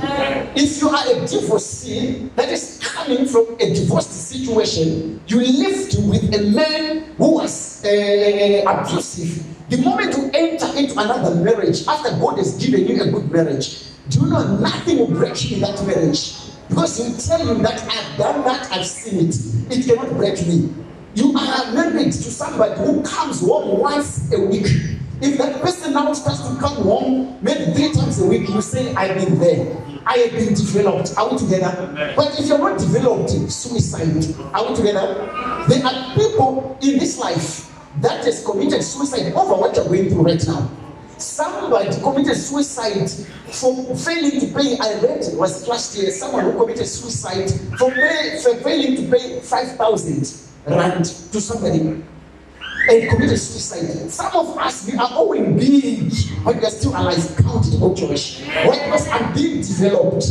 If you are a divorcee that is coming from a divorced situation, you lived with a man who was uh, abusive. The moment you enter into another marriage, after God has given you a good marriage, do you know nothing will break you in that marriage? Because you tell him that I've done that, I've seen it. It cannot break me. You are married to somebody who comes home once a week. If that person now starts to come home maybe three times a week, you say, I've been there. I have been developed. Are we together? But if you're not developed, suicide. Are we together? There are people in this life that has committed suicide over what you're going through right now. Somebody committed suicide for failing to pay. I read was last year someone who committed suicide for, pay, for failing to pay 5,000 rand to somebody and commit suicide. Some of us, we are owing big, but we are still alive, counted or Jewish. Right us are being developed.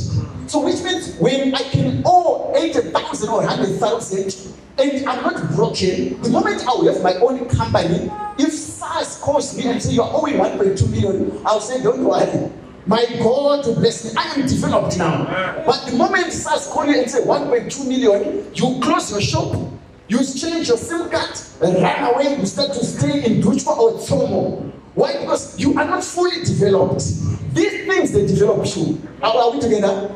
So which means when I can owe 80,000 or 100,000 and I'm not broken, the moment I will have my own company, if SARS calls me and say you're owing 1.2 million, I'll say don't worry. My God will bless me. I am developed now. But the moment SARS calls you and say 1.2 million, you close your shop, you change your SIM card, and run away, you start to stay in Duchma or Tomo. Why? Because you are not fully developed. These things they develop you. Are, are we together?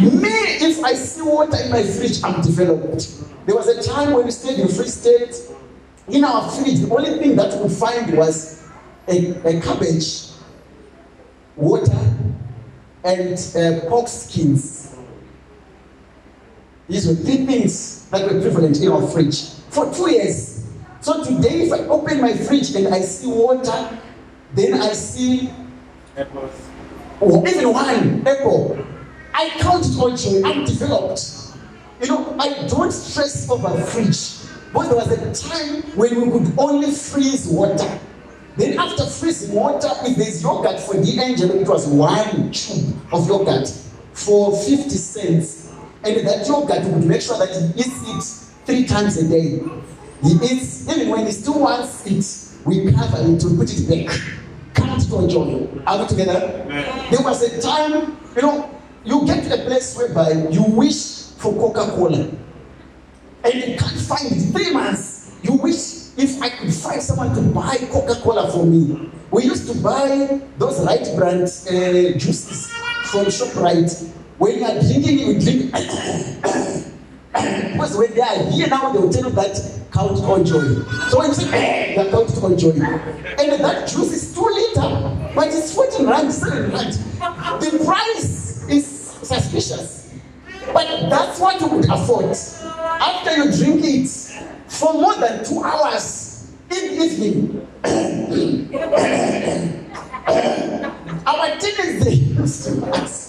Me, if I see water in my fridge, I'm developed. There was a time when we stayed in Free State. In our fridge, the only thing that we find was a, a cabbage, water, and uh, pork skins. These were three things that were prevalent in our fridge for two years. So today, if I open my fridge and I see water, then I see Apples. or even wine, apple. I count it all joy. I'm developed. You know, I don't stress over fridge. But there was a time when we could only freeze water. Then after freezing water, if there's yogurt for the angel, it was one tube of yogurt for 50 cents. And that yogurt would make sure that he eats it three times a day. He eats, even when he still wants it, we cover it, we put it back. It on joy. Are we together? Amen. There was a time, you know, you get to a place whereby you wish for Coca Cola and you can't find it. Three months, you wish if I could find someone to buy Coca Cola for me. We used to buy those right brand uh, juices from ShopRite. When you are drinking, you drink. (coughs) because when they are here now, they will tell you that count on joy. So when you say, they count on joy. And that juice is two liter, but it's 14 rand, 7 rand. The price is suspicious. But that's what you could afford. After you drink it for more than two hours in evening, (coughs) our they used to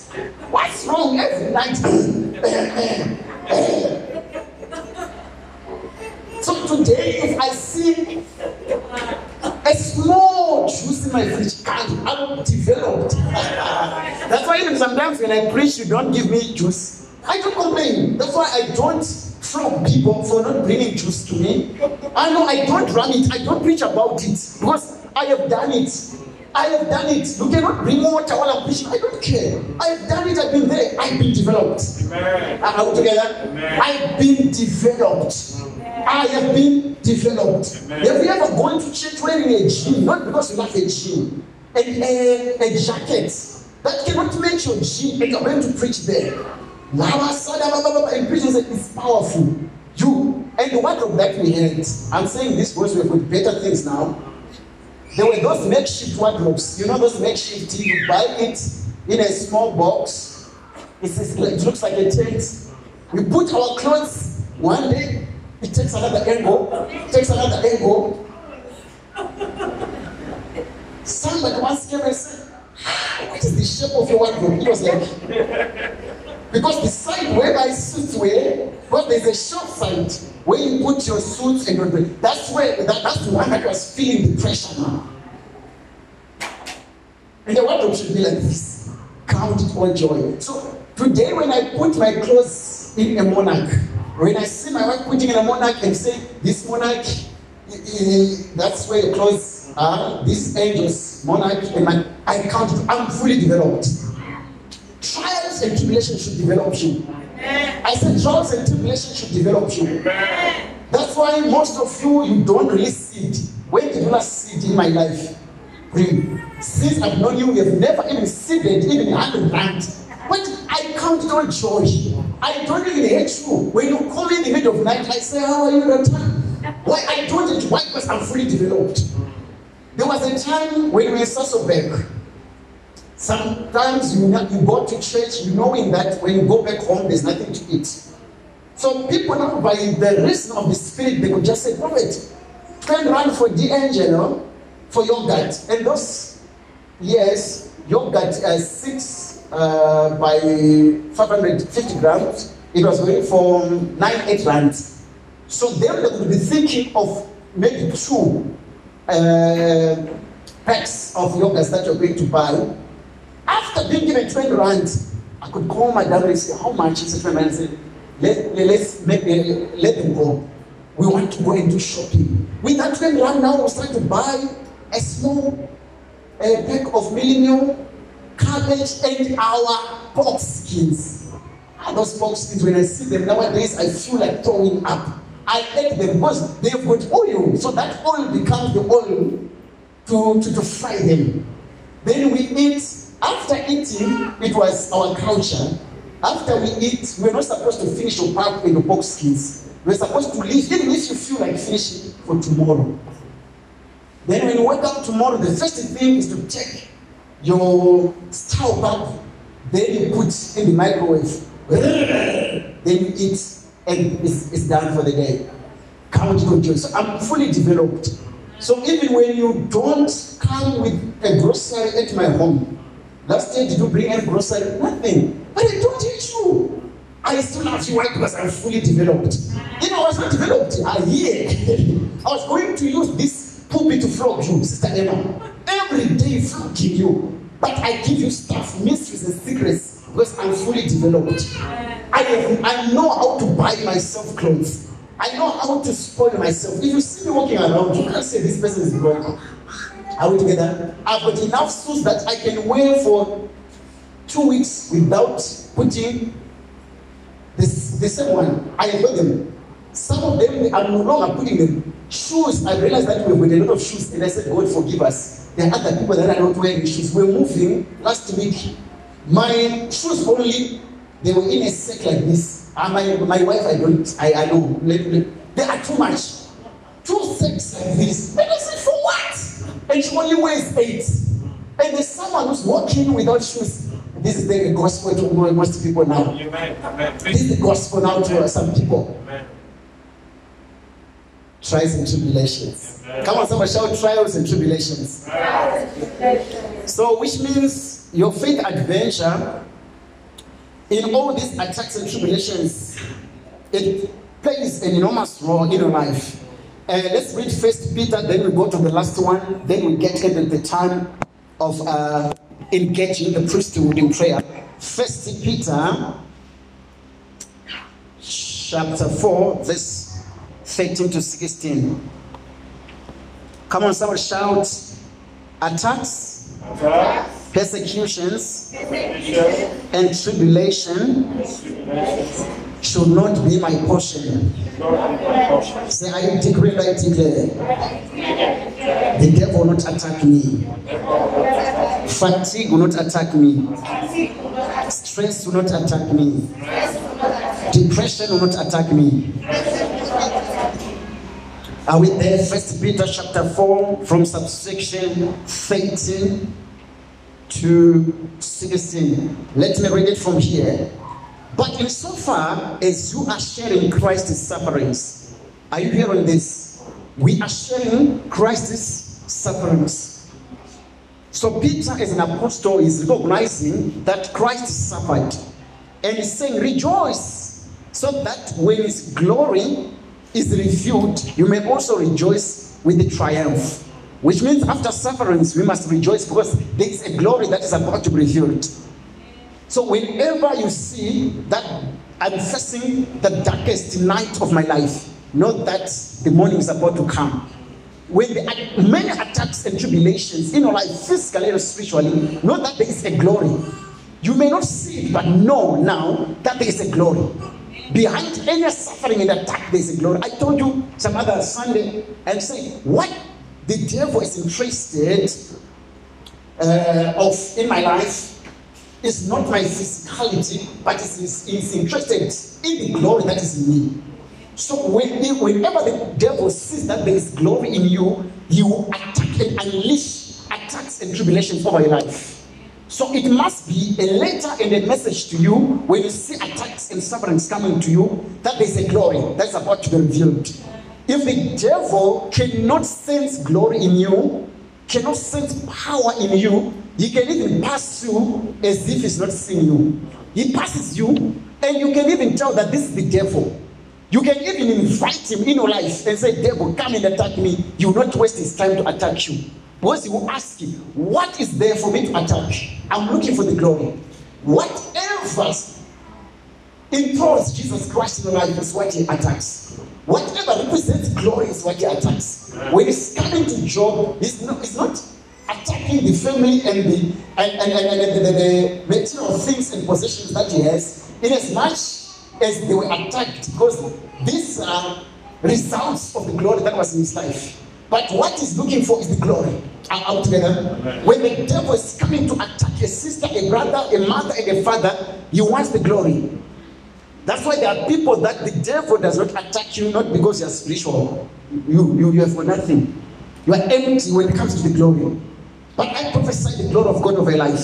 What's wrong every night? so today, if I see a small juice in my fridge, I'm I'm developed. That's why even sometimes when I preach, you don't give me juice. I don't complain. That's why I don't flog people for not bringing juice to me. I know I don't run it. I don't preach about it because I have done it. I have done it. You cannot bring water while I'm preaching. I don't care. I have done it. I've been there. I've been developed. Amen. Are we together? Amen. I've been developed. I have been developed. Amen. Have you ever gone to church wearing a jean? Not because you like a jean, and a, a jacket that cannot match your jean, and you're going to preach there. Lava, sada, blah, blah, blah, and preaching said it's powerful. You and the wardrobe that we had. I'm saying this because we've got better things now. There were those makeshift wardrobes. You know those makeshift. You buy it in a small box. It's, it looks like a tent. We put our clothes one day. It takes another angle. Takes another angle. Somebody once came and said, "Ah, "What is the shape of your wardrobe?" It was like because the side where my suits were, well, there's a short side where you put your suits and your that's where that, that's the one that was feeling the pressure now. And the wardrobe should be like this. Count all joy. So today when I put my clothes in a monarch, When I see my wife putting in a monarch and say, this monarch, eh, eh, that's where the clothes are, this angels, monarch, and my, I count, it, I'm fully developed. Trials and tribulations should develop you. I said trials and tribulations should develop you. That's why most of you, you don't really see it. When did you last see it in my life? Really? Since I've known you, we have never even seeded even 100 rand. But I count it all joy. I don't even hate you. When you call me in the middle of night, I say, How are you that time? Why I don't it? Why? Because I'm fully developed. There was a time when we were in Sasolburg. Sometimes you, you go to church, you knowing that when you go back home, there's nothing to eat. So people now, by the reason of the spirit, they could just say, Prophet, turn around for the angel, for your yogurt. And those years, yogurt uh, six uh, by 550 grams, it was going for 9, 8 rands. So then they would be thinking of maybe two uh, packs of yogurt that you're going to buy. After being given 20 rand, I could call my dad and say, How much is it? 20 rand? say, let, let, let's make, let, let them go. We want to go and do shopping. With that 20 rand now, I was trying to buy a small pack of millennium, cabbage, and our pork skins. And those pork skins, when I see them nowadays, I feel like throwing up. I ate them because they've got oil, so that oil becomes the oil to, to, to fry them. Then we eat after eating, it was our culture. After we eat, we're not supposed to finish your part in the box skins. We're supposed to leave, even if you feel like finishing for tomorrow. Then when you wake up tomorrow, the first thing is to take your stove up. Then you put in the microwave. Then you eat, and it's, it's done for the day. Count your joy. So I'm fully developed. So even when you don't come with a grocery at my home, last year did you bring a grocery? Nothing. But I don't hate you. I still love you. Why? Because I'm fully developed. You know, I was not developed. I hear. (laughs) I was going to use this pulpit to flog you, Sister Emma. Every day flogging you. But I give you stuff, mysteries and secrets because I'm fully developed. I, have, I know how to buy myself clothes. I know how to spoil myself. If you see me walking around, you can't say this person is broke. Are we together? I've got enough suits that I can wear for two weeks without putting this, the same one. I enjoy them. Some of them, I'm no longer putting them. Shoes, I realized that we've got a lot of shoes, and I said, God forgive us. There are other people that are not wearing shoes. We're moving last week. My shoes only, they were in a sack like this. And my, my wife, I don't, I, I know, they are too much. Two sacks like this. And I said, for what? And she only wears eight. And there's someone who's walking without shoes. This is the gospel to most people now. Amen. Amen. This is the gospel now to some people. Amen. Trials and tribulations. Come on, somebody shout trials and tribulations. So, which means your faith adventure in all these attacks and tribulations, it plays an enormous role in your life. Uh, let's read First Peter, then we go to the last one, then we get into the time of uh, engaging the priesthood in prayer. First Peter, chapter four, verse thirteen to sixteen. Come on, somebody shout! Attacks, Attacks, persecutions, persecution, and tribulation tribulation, should not be my portion. Say, I decree, I declare, the devil will not attack me. Fatigue will not attack me. Stress will not attack me. Depression will not attack me. Are we there? First Peter chapter 4 from subsection 13 to 16. Let me read it from here. But insofar as you are sharing Christ's sufferings, are you hearing this? We are sharing Christ's sufferings. So Peter, as an apostle, is recognizing that Christ suffered. And he's saying, Rejoice, so that when his glory is revealed, you may also rejoice with the triumph. Which means after sufferings, we must rejoice because there is a glory that is about to be revealed. So whenever you see that I'm facing the darkest night of my life, not that the morning is about to come. When there are many attacks and tribulations in your life, physically and spiritually, know that there is a glory. You may not see it, but know now that there is a glory. Behind any suffering and attack, there is a glory. I told you some other Sunday and say what the devil is interested uh, of in my life is not my physicality, but is, is, is interested in the glory that is in me. So when, whenever the devil sees that there is glory in you, he will attack and unleash attacks and tribulations over your life. So it must be a letter and a message to you when you see attacks and sufferings coming to you that there's a glory that's about to be revealed. If the devil cannot sense glory in you, cannot sense power in you, he can even pass you as if he's not seeing you. He passes you, and you can even tell that this is the devil. You can even invite him in your life and say, Devil, come and attack me. You will not waste his time to attack you. He will ask you, What is there for me to attack? I'm looking for the glory. Whatever enthralls Jesus Christ in your life is what he attacks. Whatever represents glory is what he attacks. When he's coming to Job, he's not, he's not attacking the family and the and, and, and, and the, the, the material things and possessions that he has, in as much as they were attacked, because these are results of the glory that was in his life. But what he's looking for is the glory. Are out together? When the devil is coming to attack a sister, a brother, a mother, and a father, he wants the glory. That's why there are people that the devil does not attack you, not because you are spiritual. You, you, you have for nothing. You are empty when it comes to the glory. But I prophesy the glory of God over your life.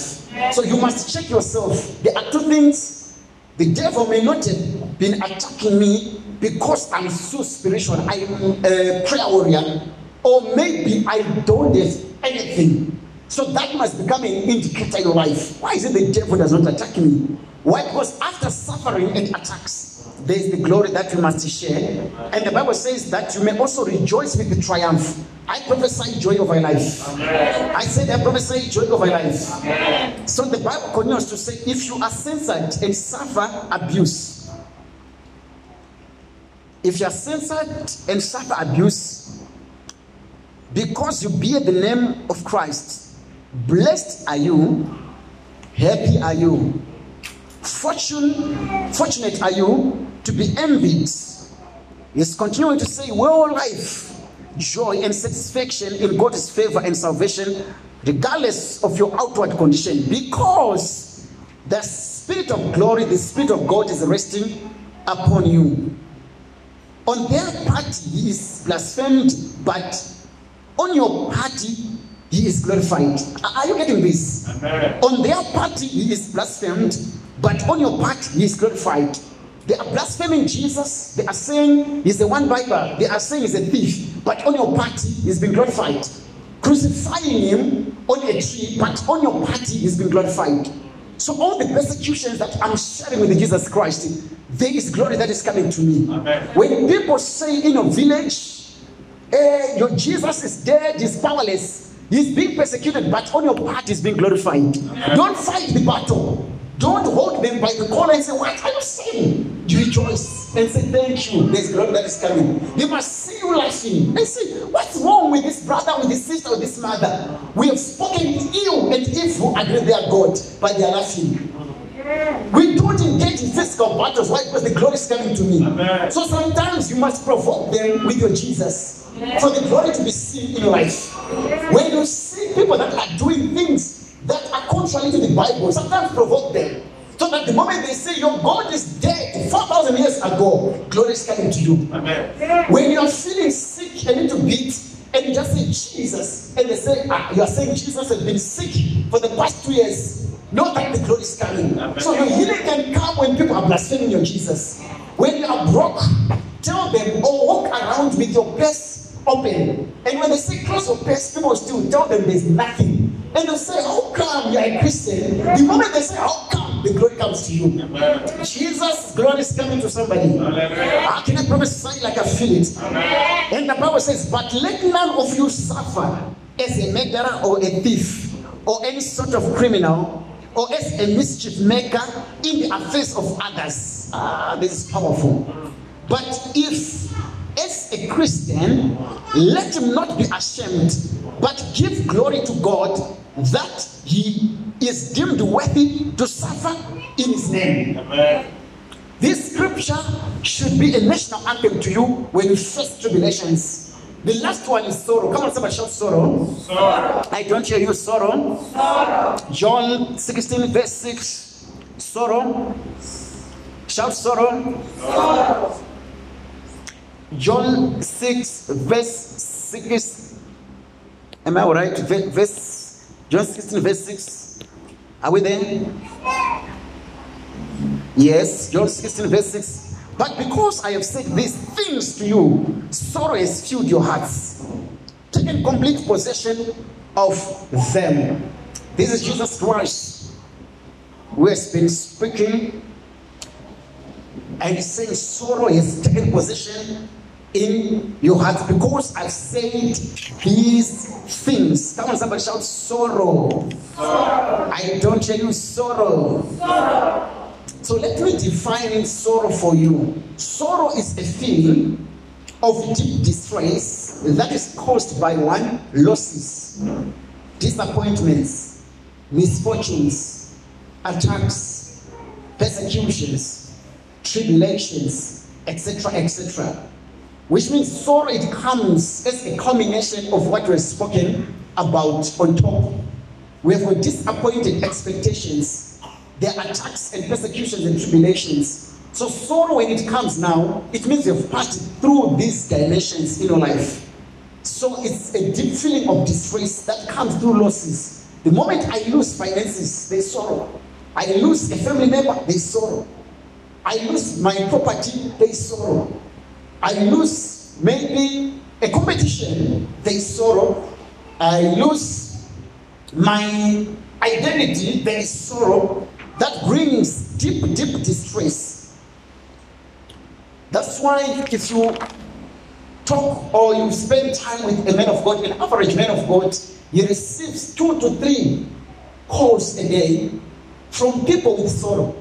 So you must check yourself. There are two things. The devil may not have been attacking me because I'm so spiritual. I'm a prayer warrior. Or maybe I don't have anything. So that must become an indicator in your life. Why is it the devil does not attack me? Why? Because after suffering and attacks, there is the glory that you must share. And the Bible says that you may also rejoice with the triumph. I prophesy joy over your life. Amen. I said I prophesy joy over your life. Amen. So the Bible continues to say, if you are censored and suffer abuse, if you are censored and suffer abuse, because you bear the name of Christ, blessed are you, happy are you, fortune, fortunate are you to be envied. He's continuing to say, well, life, joy, and satisfaction in God's favor and salvation, regardless of your outward condition, because the Spirit of glory, the Spirit of God is resting upon you. On their part, he is blasphemed, but on your party, he is glorified. Are you getting this? Amen. On their party, he is blasphemed, but on your part, he is glorified. They are blaspheming Jesus. They are saying he's the one Bible. They are saying he's a thief, but on your part, he's been glorified. Crucifying him on a tree, but on your party, he's been glorified. So all the persecutions that I'm sharing with Jesus Christ, there is glory that is coming to me. Amen. When people say in your village, eh, your Jesus is dead, he's powerless, he's being persecuted, but on your part he's being glorified. Don't fight the battle. Don't hold them by the collar and say, What are you saying? You rejoice and say, Thank you. There's glory that is coming. They must see you laughing and say, What's wrong with this brother, with this sister, with this mother? We have spoken ill and evil against their God, but they are laughing. We don't engage in physical battles. Why? Because the glory is coming to me. Amen. So sometimes you must provoke them with your Jesus for the glory to be seen in your life. When you see people that are doing things that are contrary to the Bible, sometimes provoke them. So that the moment they say your God is dead 4,000 years ago, glory is coming to you. Amen. When you are feeling sick a little bit, and you just say Jesus, and they say ah, you are saying Jesus has been sick for the past two years, know that the glory is coming. Amen. So your healing can come when people are blaspheming your Jesus. When you are broke, tell them or walk around with your purse open. And when they say close your purse, people still tell them there's nothing. And they say, How come you are a Christian? The moment they say, How come? the glory comes to you. Amen. Jesus' glory is coming to somebody. Can I prophesy like I feel it? And the Bible says, But let none of you suffer as a murderer or a thief or any sort of criminal or as a mischief maker in the affairs of others. Ah, this is powerful. But if, as a Christian, let him not be ashamed, but give glory to God that he is deemed worthy to suffer in his name. Amen. This scripture should be a national anthem to you when you face tribulations. The last one is sorrow. Come on, somebody shout sorrow. Sorrow. I don't hear you, sorrow. Sorrow. John 16, verse 6. Sorrow. Shout sorrow. Sorrow. John 6, verse 6. Am I alright? Ve- Verse John 16, verse 6. Are we there? Yes, John 16, verse 6. But because I have said these things to you, sorrow has filled your hearts. Taken complete possession of them. This is Jesus Christ who has been speaking and saying sorrow has taken possession in your heart because I've said these things. Come on, somebody shout sorrow. I don't tell you sorrow. So let me define sorrow for you. Sorrow is a feeling of deep distress that is caused by one losses, disappointments, misfortunes, attacks, persecutions, tribulations, etc., etc. Which means sorrow it comes as a culmination of what was spoken about on top. We have disappointed expectations. There are attacks and persecutions and tribulations. So sorrow when it comes now, it means you've passed through these dimensions in your life. So it's a deep feeling of distress that comes through losses. The moment I lose finances, there's sorrow. I lose a family member, there's sorrow. I lose my property, there's sorrow. I lose maybe a competition, there's sorrow. I lose my identity, there is sorrow that brings deep, deep distress. That's why if you talk or you spend time with a man of God, an average man of God, he receives two to three calls a day from people with sorrow.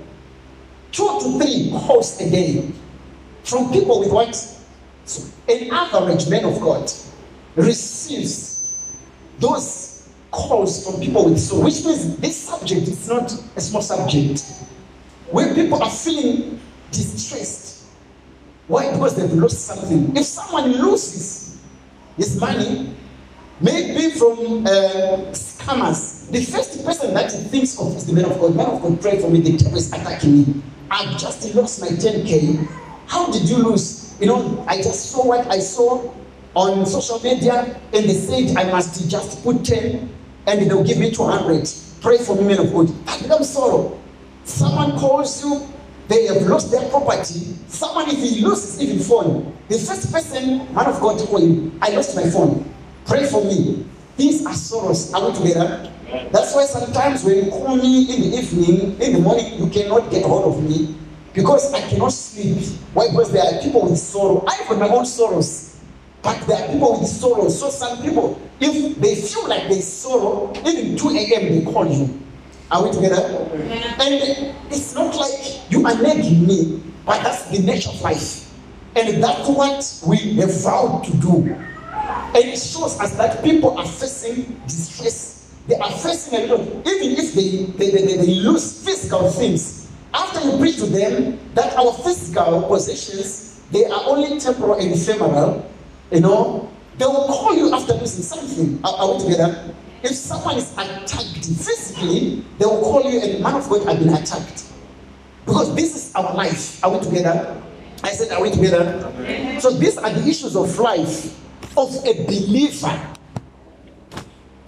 Two to three calls a day from people with what? An average man of God receives those calls from people with sorrow, which means this subject is not a small subject. When people are feeling distressed, why? Because they've lost something. If someone loses his money, maybe from uh, scammers, the first person that he thinks of is the man of God. Man of God, pray for me. The devil is attacking me. I just lost my 10k. How did you lose? You know, I just saw what I saw on social media, and they said I must just put 10, and they'll give me 200. Pray for me, man of God. That becomes sorrow. Someone calls you, they have lost their property. Someone, if he loses even phone, the first person, man of God, to call him, I lost my phone. Pray for me. These are sorrows. Are we together? That's why sometimes when you call me in the evening, in the morning, you cannot get hold of me because I cannot sleep. Why? Because there are people with sorrow. I have my own sorrows, but there are people with sorrow. So some people, if they feel like there's sorrow, even 2 a.m. they call you. Are we together? And it's not like you are nagging me, but that's the nature of life. And that's what we have vowed to do. And it shows us that people are facing distress. They are facing a lot, even if they, they, they, they, they lose physical things. After you preach to them that our physical possessions, they are only temporal and ephemeral, you know, they will call you after losing something. Are, are we together? If someone is attacked physically, they will call you and man of God I've been attacked. Because this is our life. Are we together? I said, Are we together? So these are the issues of life of a believer.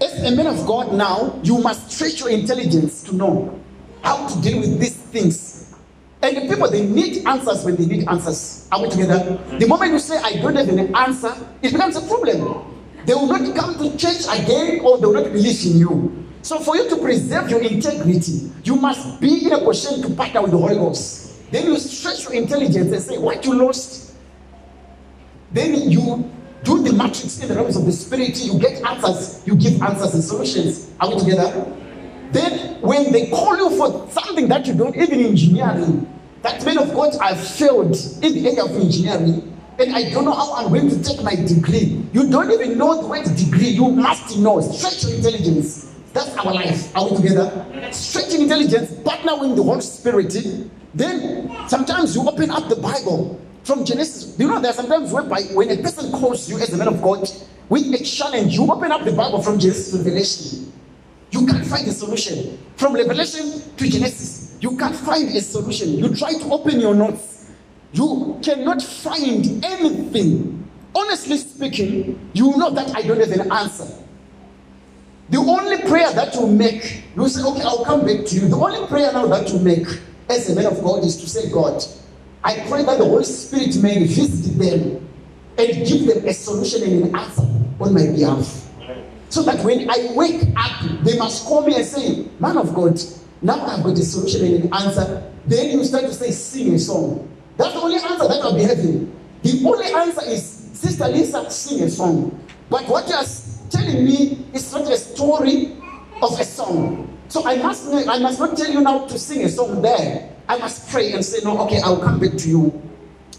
As a man of God now, you must stretch your intelligence to know how to deal with these things. And the people, they need answers when they need answers. Are we together? The moment you say, I don't have an answer, it becomes a problem. They will not come to church again or they will not believe in you. So, for you to preserve your integrity, you must be in a position to partner with the Holy Ghost. Then you stretch your intelligence and say, What you lost? Then you do the matrix in the realms of the spirit, you get answers, you give answers and solutions. Are we together? Then, when they call you for something that you don't, even engineering, that man of God, I failed in the area of engineering and I don't know how I'm going to take my degree. You don't even know the word degree. You must know. Stretch intelligence. That's our life. Are we together? Stretching intelligence, partner with the Holy Spirit. Then sometimes you open up the Bible from Genesis. You know, there are sometimes whereby when a person calls you as a man of God with a challenge, you open up the Bible from Genesis to Revelation. You can't find a solution. From Revelation to Genesis, you can't find a solution. You try to open your notes, you cannot find anything. Honestly speaking, you know that I don't have an answer. The only prayer that you make, you say, okay, I'll come back to you. The only prayer now that you make as a man of God is to say, God, I pray that the Holy Spirit may visit them and give them a solution and an answer on my behalf. So that when I wake up, they must call me and say, Man of God, now I've got a solution and an answer. Then you start to say, Sing a song. That's the only answer that I'll be having. The only answer is, Sister Lisa, sing a song. But what you're telling me is not a story of a song. So I must, I must not tell you now to sing a song there. I must pray and say, No, okay, I'll come back to you.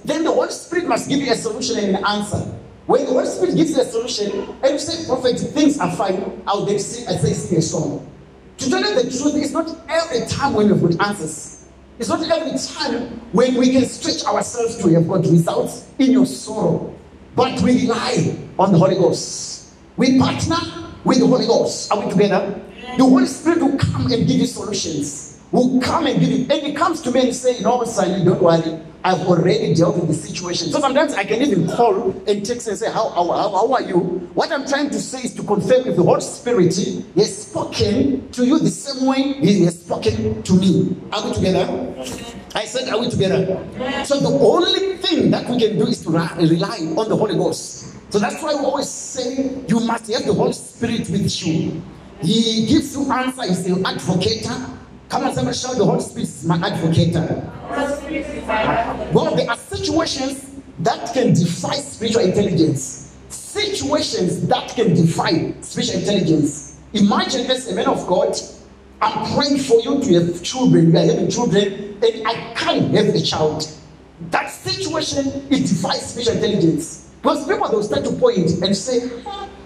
Then the Holy Spirit must give you a solution and an answer. When the Holy Spirit gives you a solution, and you say, Prophet, things are fine, I'll then sing, I say, sing a song. To tell you the truth, it's not every time when we've got answers. It's not every time when we can stretch ourselves to have got results in your sorrow. But we rely on the Holy Ghost. We partner with the Holy Ghost. Are we together? The Holy Spirit will come and give you solutions. Will come and give you, and he comes to me and say, No, son, don't worry. I've already dealt with the situation. So sometimes I can even call and text and say, how, how, how, how are you? What I'm trying to say is to confirm if the Holy Spirit has spoken to you the same way He has spoken to me. Are we together? I said, Are we together? So the only thing that we can do is to rely on the Holy Ghost. So that's why we always say you must have the Holy Spirit with you. He gives you answer, he's the advocate. Come on, somebody shout the Holy Spirit is my advocate. Well, there are situations that can defy spiritual intelligence. Situations that can defy spiritual intelligence. Imagine as a man of God, I'm praying for you to have children. You are having children, and I can't have a child. That situation it defies spiritual intelligence. Because people will start to point and say,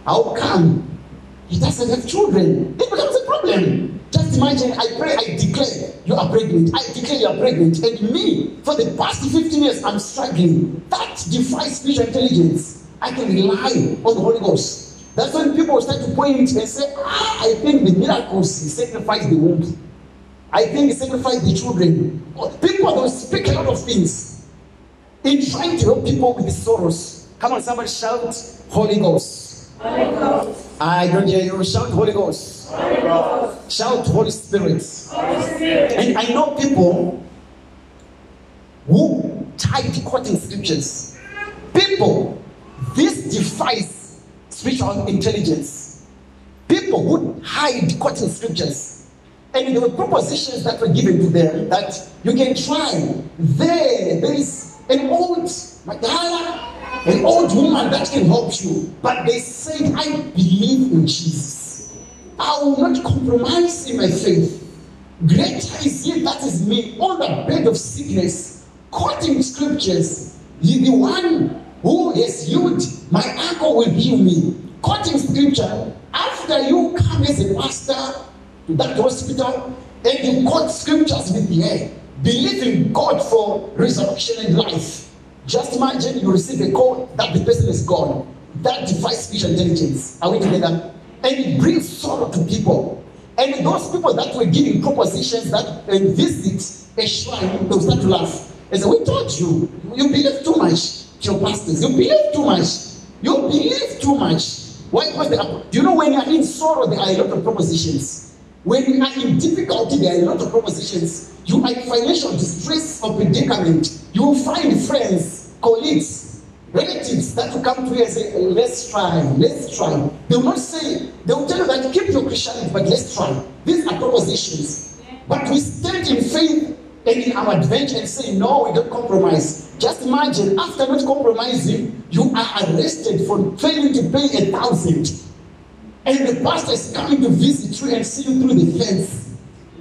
How come he doesn't have children? It becomes a problem. Just imagine, I pray, I declare you are pregnant. I declare you are pregnant. And me, for the past 15 years, I'm struggling. That defies spiritual intelligence. I can rely on the Holy Ghost. That's when people start to point and say, ah, I think the miracles he the womb. I think he sacrificed the children. People don't speak a lot of things in trying to help people with the sorrows. Come on, somebody shout, Holy Ghost. Holy Ghost. I don't hear you. Shout, Holy Ghost. Holy Ghost. Shout, Holy Spirit. Holy Spirit. And I know people who tried quoting scriptures. People, this defies spiritual intelligence. People who hide quoting scriptures. And there were propositions that were given to them that you can try. There, there is an old Madara, an old woman that can help you. But they said, I believe in Jesus. I will not compromise in my faith. Greater is he that is me on the bed of sickness, quoting scriptures. He the one who has healed, my uncle will heal me. Quoting scripture. After you come as a pastor to that hospital and you quote scriptures with the air, believe in God for resurrection and life. Just imagine you receive a call that the person is gone. That defies spiritual intelligence. Are we together? And it brings sorrow to people. And those people that were giving propositions that and visit a shrine, they'll start to laugh. They say, We told you, you believe too much. to Your pastors, you believe too much. You believe too much. Why? Because they are, do you know when you are in sorrow, there are a lot of propositions. When you are in difficulty, there are a lot of propositions. You are in financial distress or predicament. You will find friends, colleagues, relatives that will come to you and say, "Oh, let's try, let's try. They will not say, they will tell you that keep your Christianity, but let's try. These are propositions. But we stand in faith and in our adventure and say, no, we don't compromise. Just imagine, after not compromising, you are arrested for failing to pay a thousand. And the pastor is coming to visit you and see you through the fence.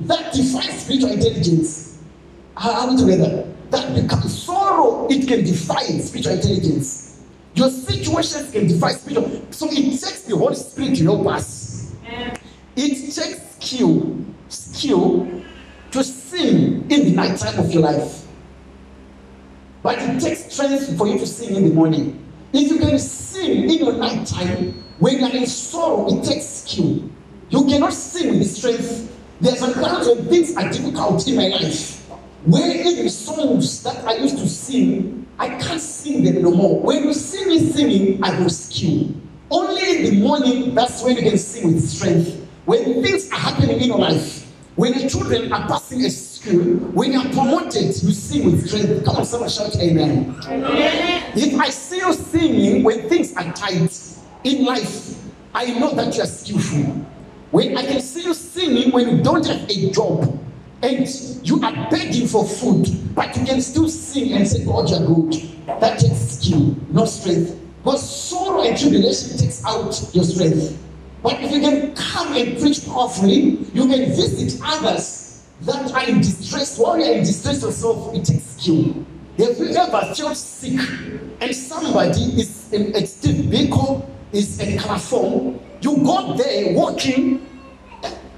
That defies spiritual intelligence. Are we together? That becomes sorrow. It can defy spiritual intelligence. Your situations can defy spiritual. So it takes the Holy Spirit to help us. It takes skill, skill to sing in the night time of your life. But it takes strength for you to sing in the morning. If you can sing in your night time, when you're in sorrow, it takes skill. You cannot sing with strength. There's a lot of things are difficult in my life. Where even songs that I used to sing, I can't sing them no more. When you see me singing, I will skill. Only in the morning, that's when you can sing with strength. When things are happening in your life, when the children are passing a school, when you are promoted, you sing with strength. Come on, someone shout amen. If I see you singing when things are tight in life, I know that you are skillful. When I can see you singing when you don't have a job and you are begging for food, but you can still sing and say, God, you're good. That takes skill, not strength. But sorrow and tribulation takes out your strength. But if you can come and preach powerfully, you can visit others that are in distress. While you're in distress yourself, it takes skill. Have you ever felt sick and somebody is a Steve Biko is a platform? You go there walking,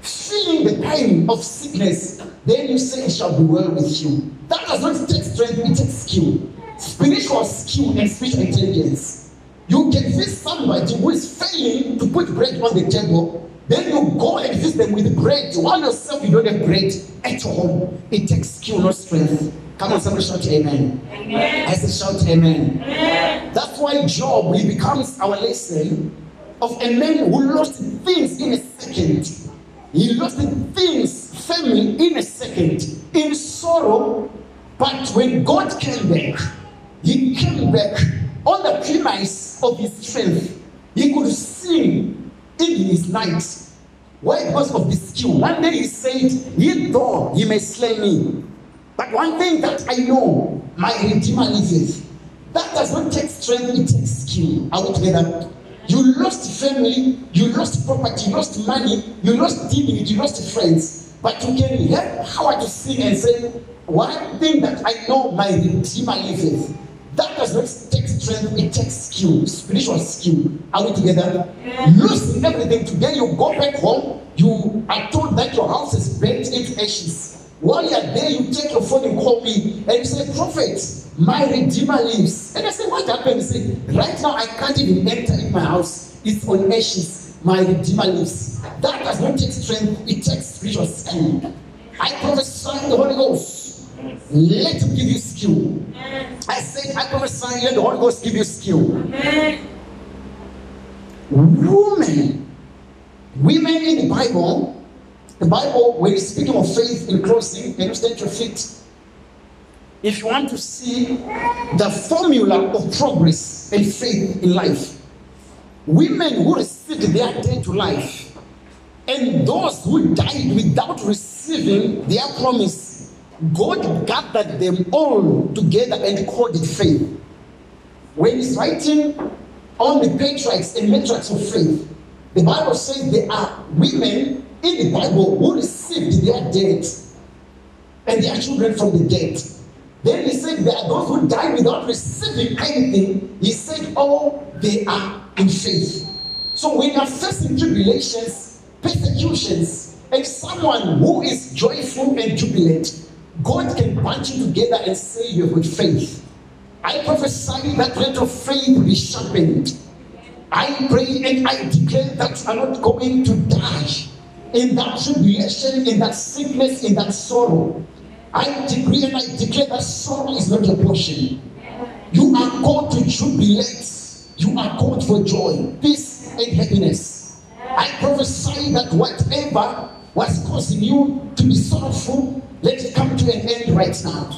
feeling the pain of sickness, then you say it shall be well with you. That does not take strength, it takes skill. Spiritual skill and spiritual intelligence. You can visit somebody who is failing to put bread on the table, then you go and visit them with bread. While yourself you don't have bread at home. It takes skill, not strength. Come on, somebody shout amen. I said shout amen. That's why Job he becomes our lesson of a man who lost things in a second. He lost things, family in a second, in sorrow. But when God came back, he came back on the premise of his strength. He could sing in his night. Why? Because of the skill. One day he said, Yet though he may slay me. But one thing that I know, my Redeemer liveth. That does not take strength, it takes skill. Are we together? You lost family, you lost property, you lost money, you lost dignity, you lost friends. But you can have power to sing and say, One thing that I know, my Redeemer liveth. That does not take strength, it takes skill, spiritual skill. Are we together? Yeah. Losing everything today, you go back home, you are told that your house is burnt into ashes. While you're there, you take your phone and call me and you say, Prophet, my Redeemer lives. And I say, What happened? You say, Right now, I can't even enter in my house. It's on ashes. My Redeemer lives. That does not take strength, it takes spiritual skill. I prophesy the Holy Ghost. Let him give you skill. I said, I prophesy, let the Holy Ghost give you skill. Women, women in the Bible, the Bible, when it's speaking of faith in closing, can you stand your feet? If you want to see the formula of progress and faith in life, women who received their day to life and those who died without receiving their promise, God gathered them all together and called it faith. When he's writing on the patriarchs and matriarchs of faith, the Bible says there are women in the Bible who received their dead and their children from the dead. Then he said there are those who die without receiving anything. He said, Oh, they are in faith. So when you are facing tribulations, persecutions, and someone who is joyful and jubilant, God can bunch you together and say you have got faith. I prophesy that rate of faith will be sharpened. I pray and I declare that you are not going to die in that tribulation, in that sickness, in that sorrow. I decree and I declare that sorrow is not your portion. You are called to jubilate. You are called for joy, peace, and happiness. I prophesy that whatever was causing you to be sorrowful, let it come to an end right now.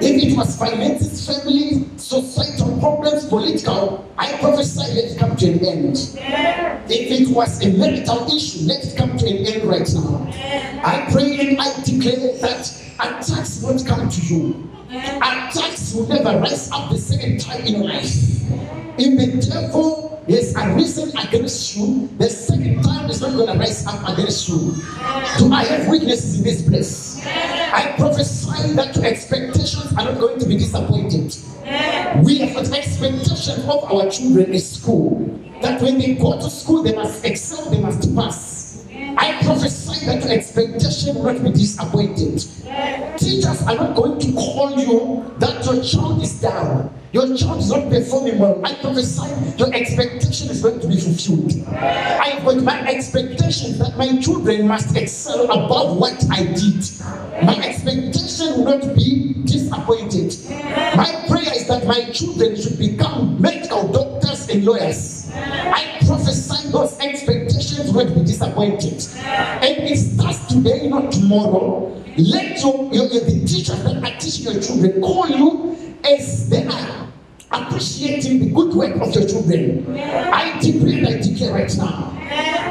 If it was finances, family, societal problems, political, I prophesy let it come to an end. If it was a marital issue, let it come to an end right now. I pray and I declare that attacks won't come to you. Attacks will never rise up the second time in your life. If the devil has arisen against you, the second time is not going to rise up against you. Do I have weaknesses in this place? I prophesy that your expectations are not going to be disappointed. We have an expectation of our children in school that when they go to school, they must excel, they must pass. I prophesy that your expectation will not be disappointed. Teachers are not going to call you that your child is down. Your child is not performing well. I prophesy your expectation is going to be fulfilled. I've got my expectation that my children must excel above what I did. My expectation will not be disappointed. My prayer is that my children should become medical doctors and lawyers. I prophesy those expectations will be disappointed. And it starts today, not tomorrow. Let your, your, your the teachers that are teaching your children call you as they are appreciating the good work of your children. I decree and I declare right now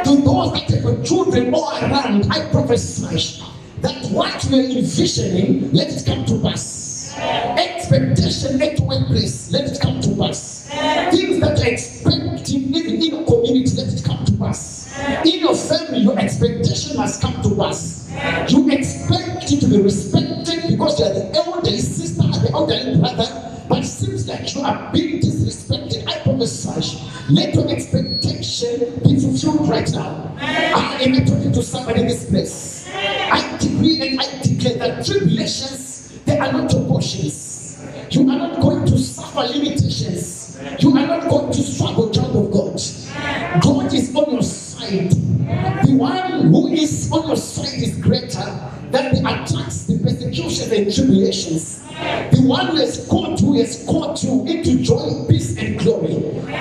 to those that have children all around, I prophesy that what we are envisioning, let it come to pass. Expectation at workplace, let it come to pass. Things that you're expecting, even in your community, let it come to pass. In your family, your expectation must come to pass. You expect it to be respected because you are the elderly sister, elderly brother, but seems like you are being disrespected. I prophesy, let your expectation be fulfilled right now. I am talking to somebody in this place. I decree and I declare that tribulations, they are not your portions. You are not going to suffer limitations. You are not going to struggle, child of God. God is on your side. The one who is on your side is greater than the attacks, the persecutions, and tribulations. The one who has called you has called you into joy, peace, and glory.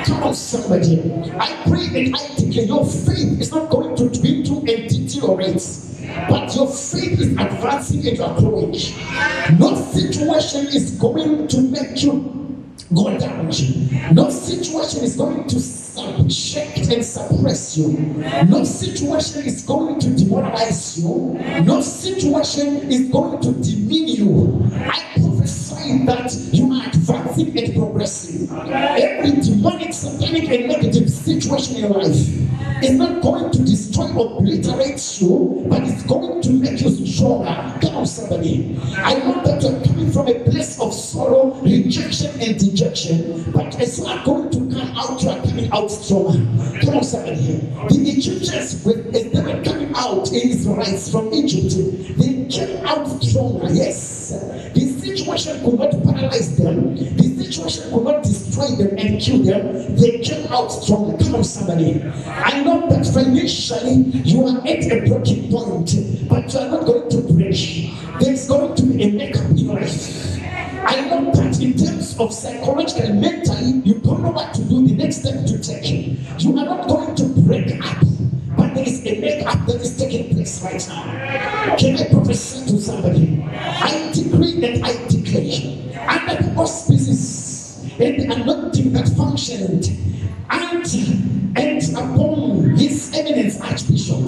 Come on, somebody. I pray and I declare your faith is not going to dwindle and deteriorate. But your faith is advancing and you are growing. No situation is going to make you go down. No situation is going to subject and suppress you. No situation is going to demoralize you. No situation is going to demean you. I prophesy that you are advancing and progressing. Every demonic, satanic, and negative situation in your life is not going to destroy or obliterate you, but it's going to make you stronger. Come on, somebody. I know that you're coming from a place of sorrow, rejection, and dejection, but as are going to come out, you are coming out stronger. Come on, somebody. The Egyptians, as they were coming out in Israelites from Egypt, they came out stronger. Yes. The situation could not paralyze them. The situation could not destroy them and kill them. They came out stronger. Come on, somebody. I know that financially you are at a breaking point, but you are not going to break. There's going to be a makeup in your life. I know that in terms of psychological and mentally, you don't know what to do, the next step to right now. Can I prophesy to somebody? I decree and I declare under the auspices and the anointing that functioned and, and upon his eminence Archbishop,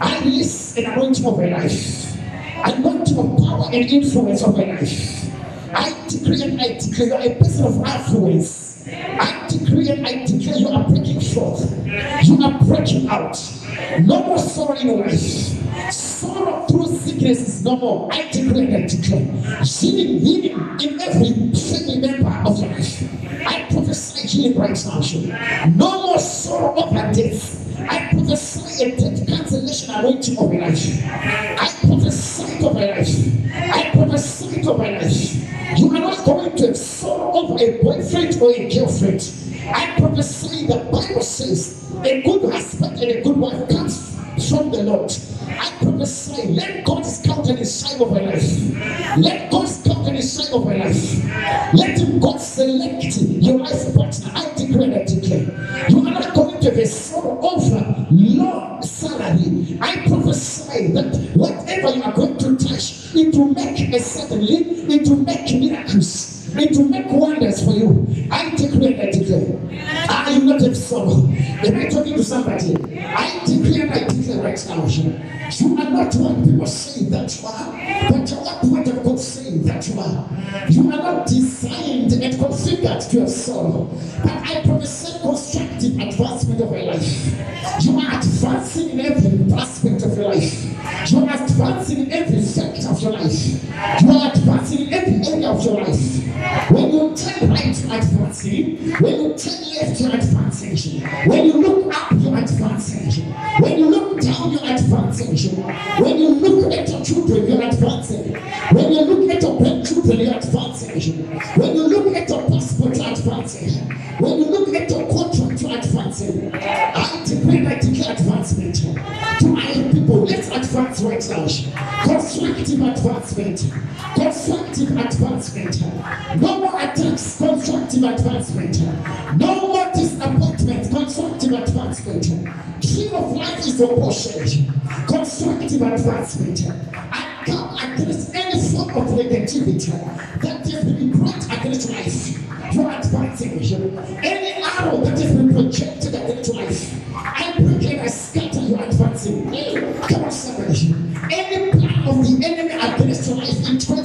I release an anointing of a life, anointing of power and influence of a life. I decree and I declare a person of affluence. advancement, constructive advancement. No more attacks, constructive advancement. No more disappointment, constructive advancement. Tree of life is your portion, constructive advancement. I come against any form of negativity that has been brought against life. You're advancing. Any arrow that has been projected against life, I break and I scatter your advancing. Come on, somebody. Any plan of the enemy against and 20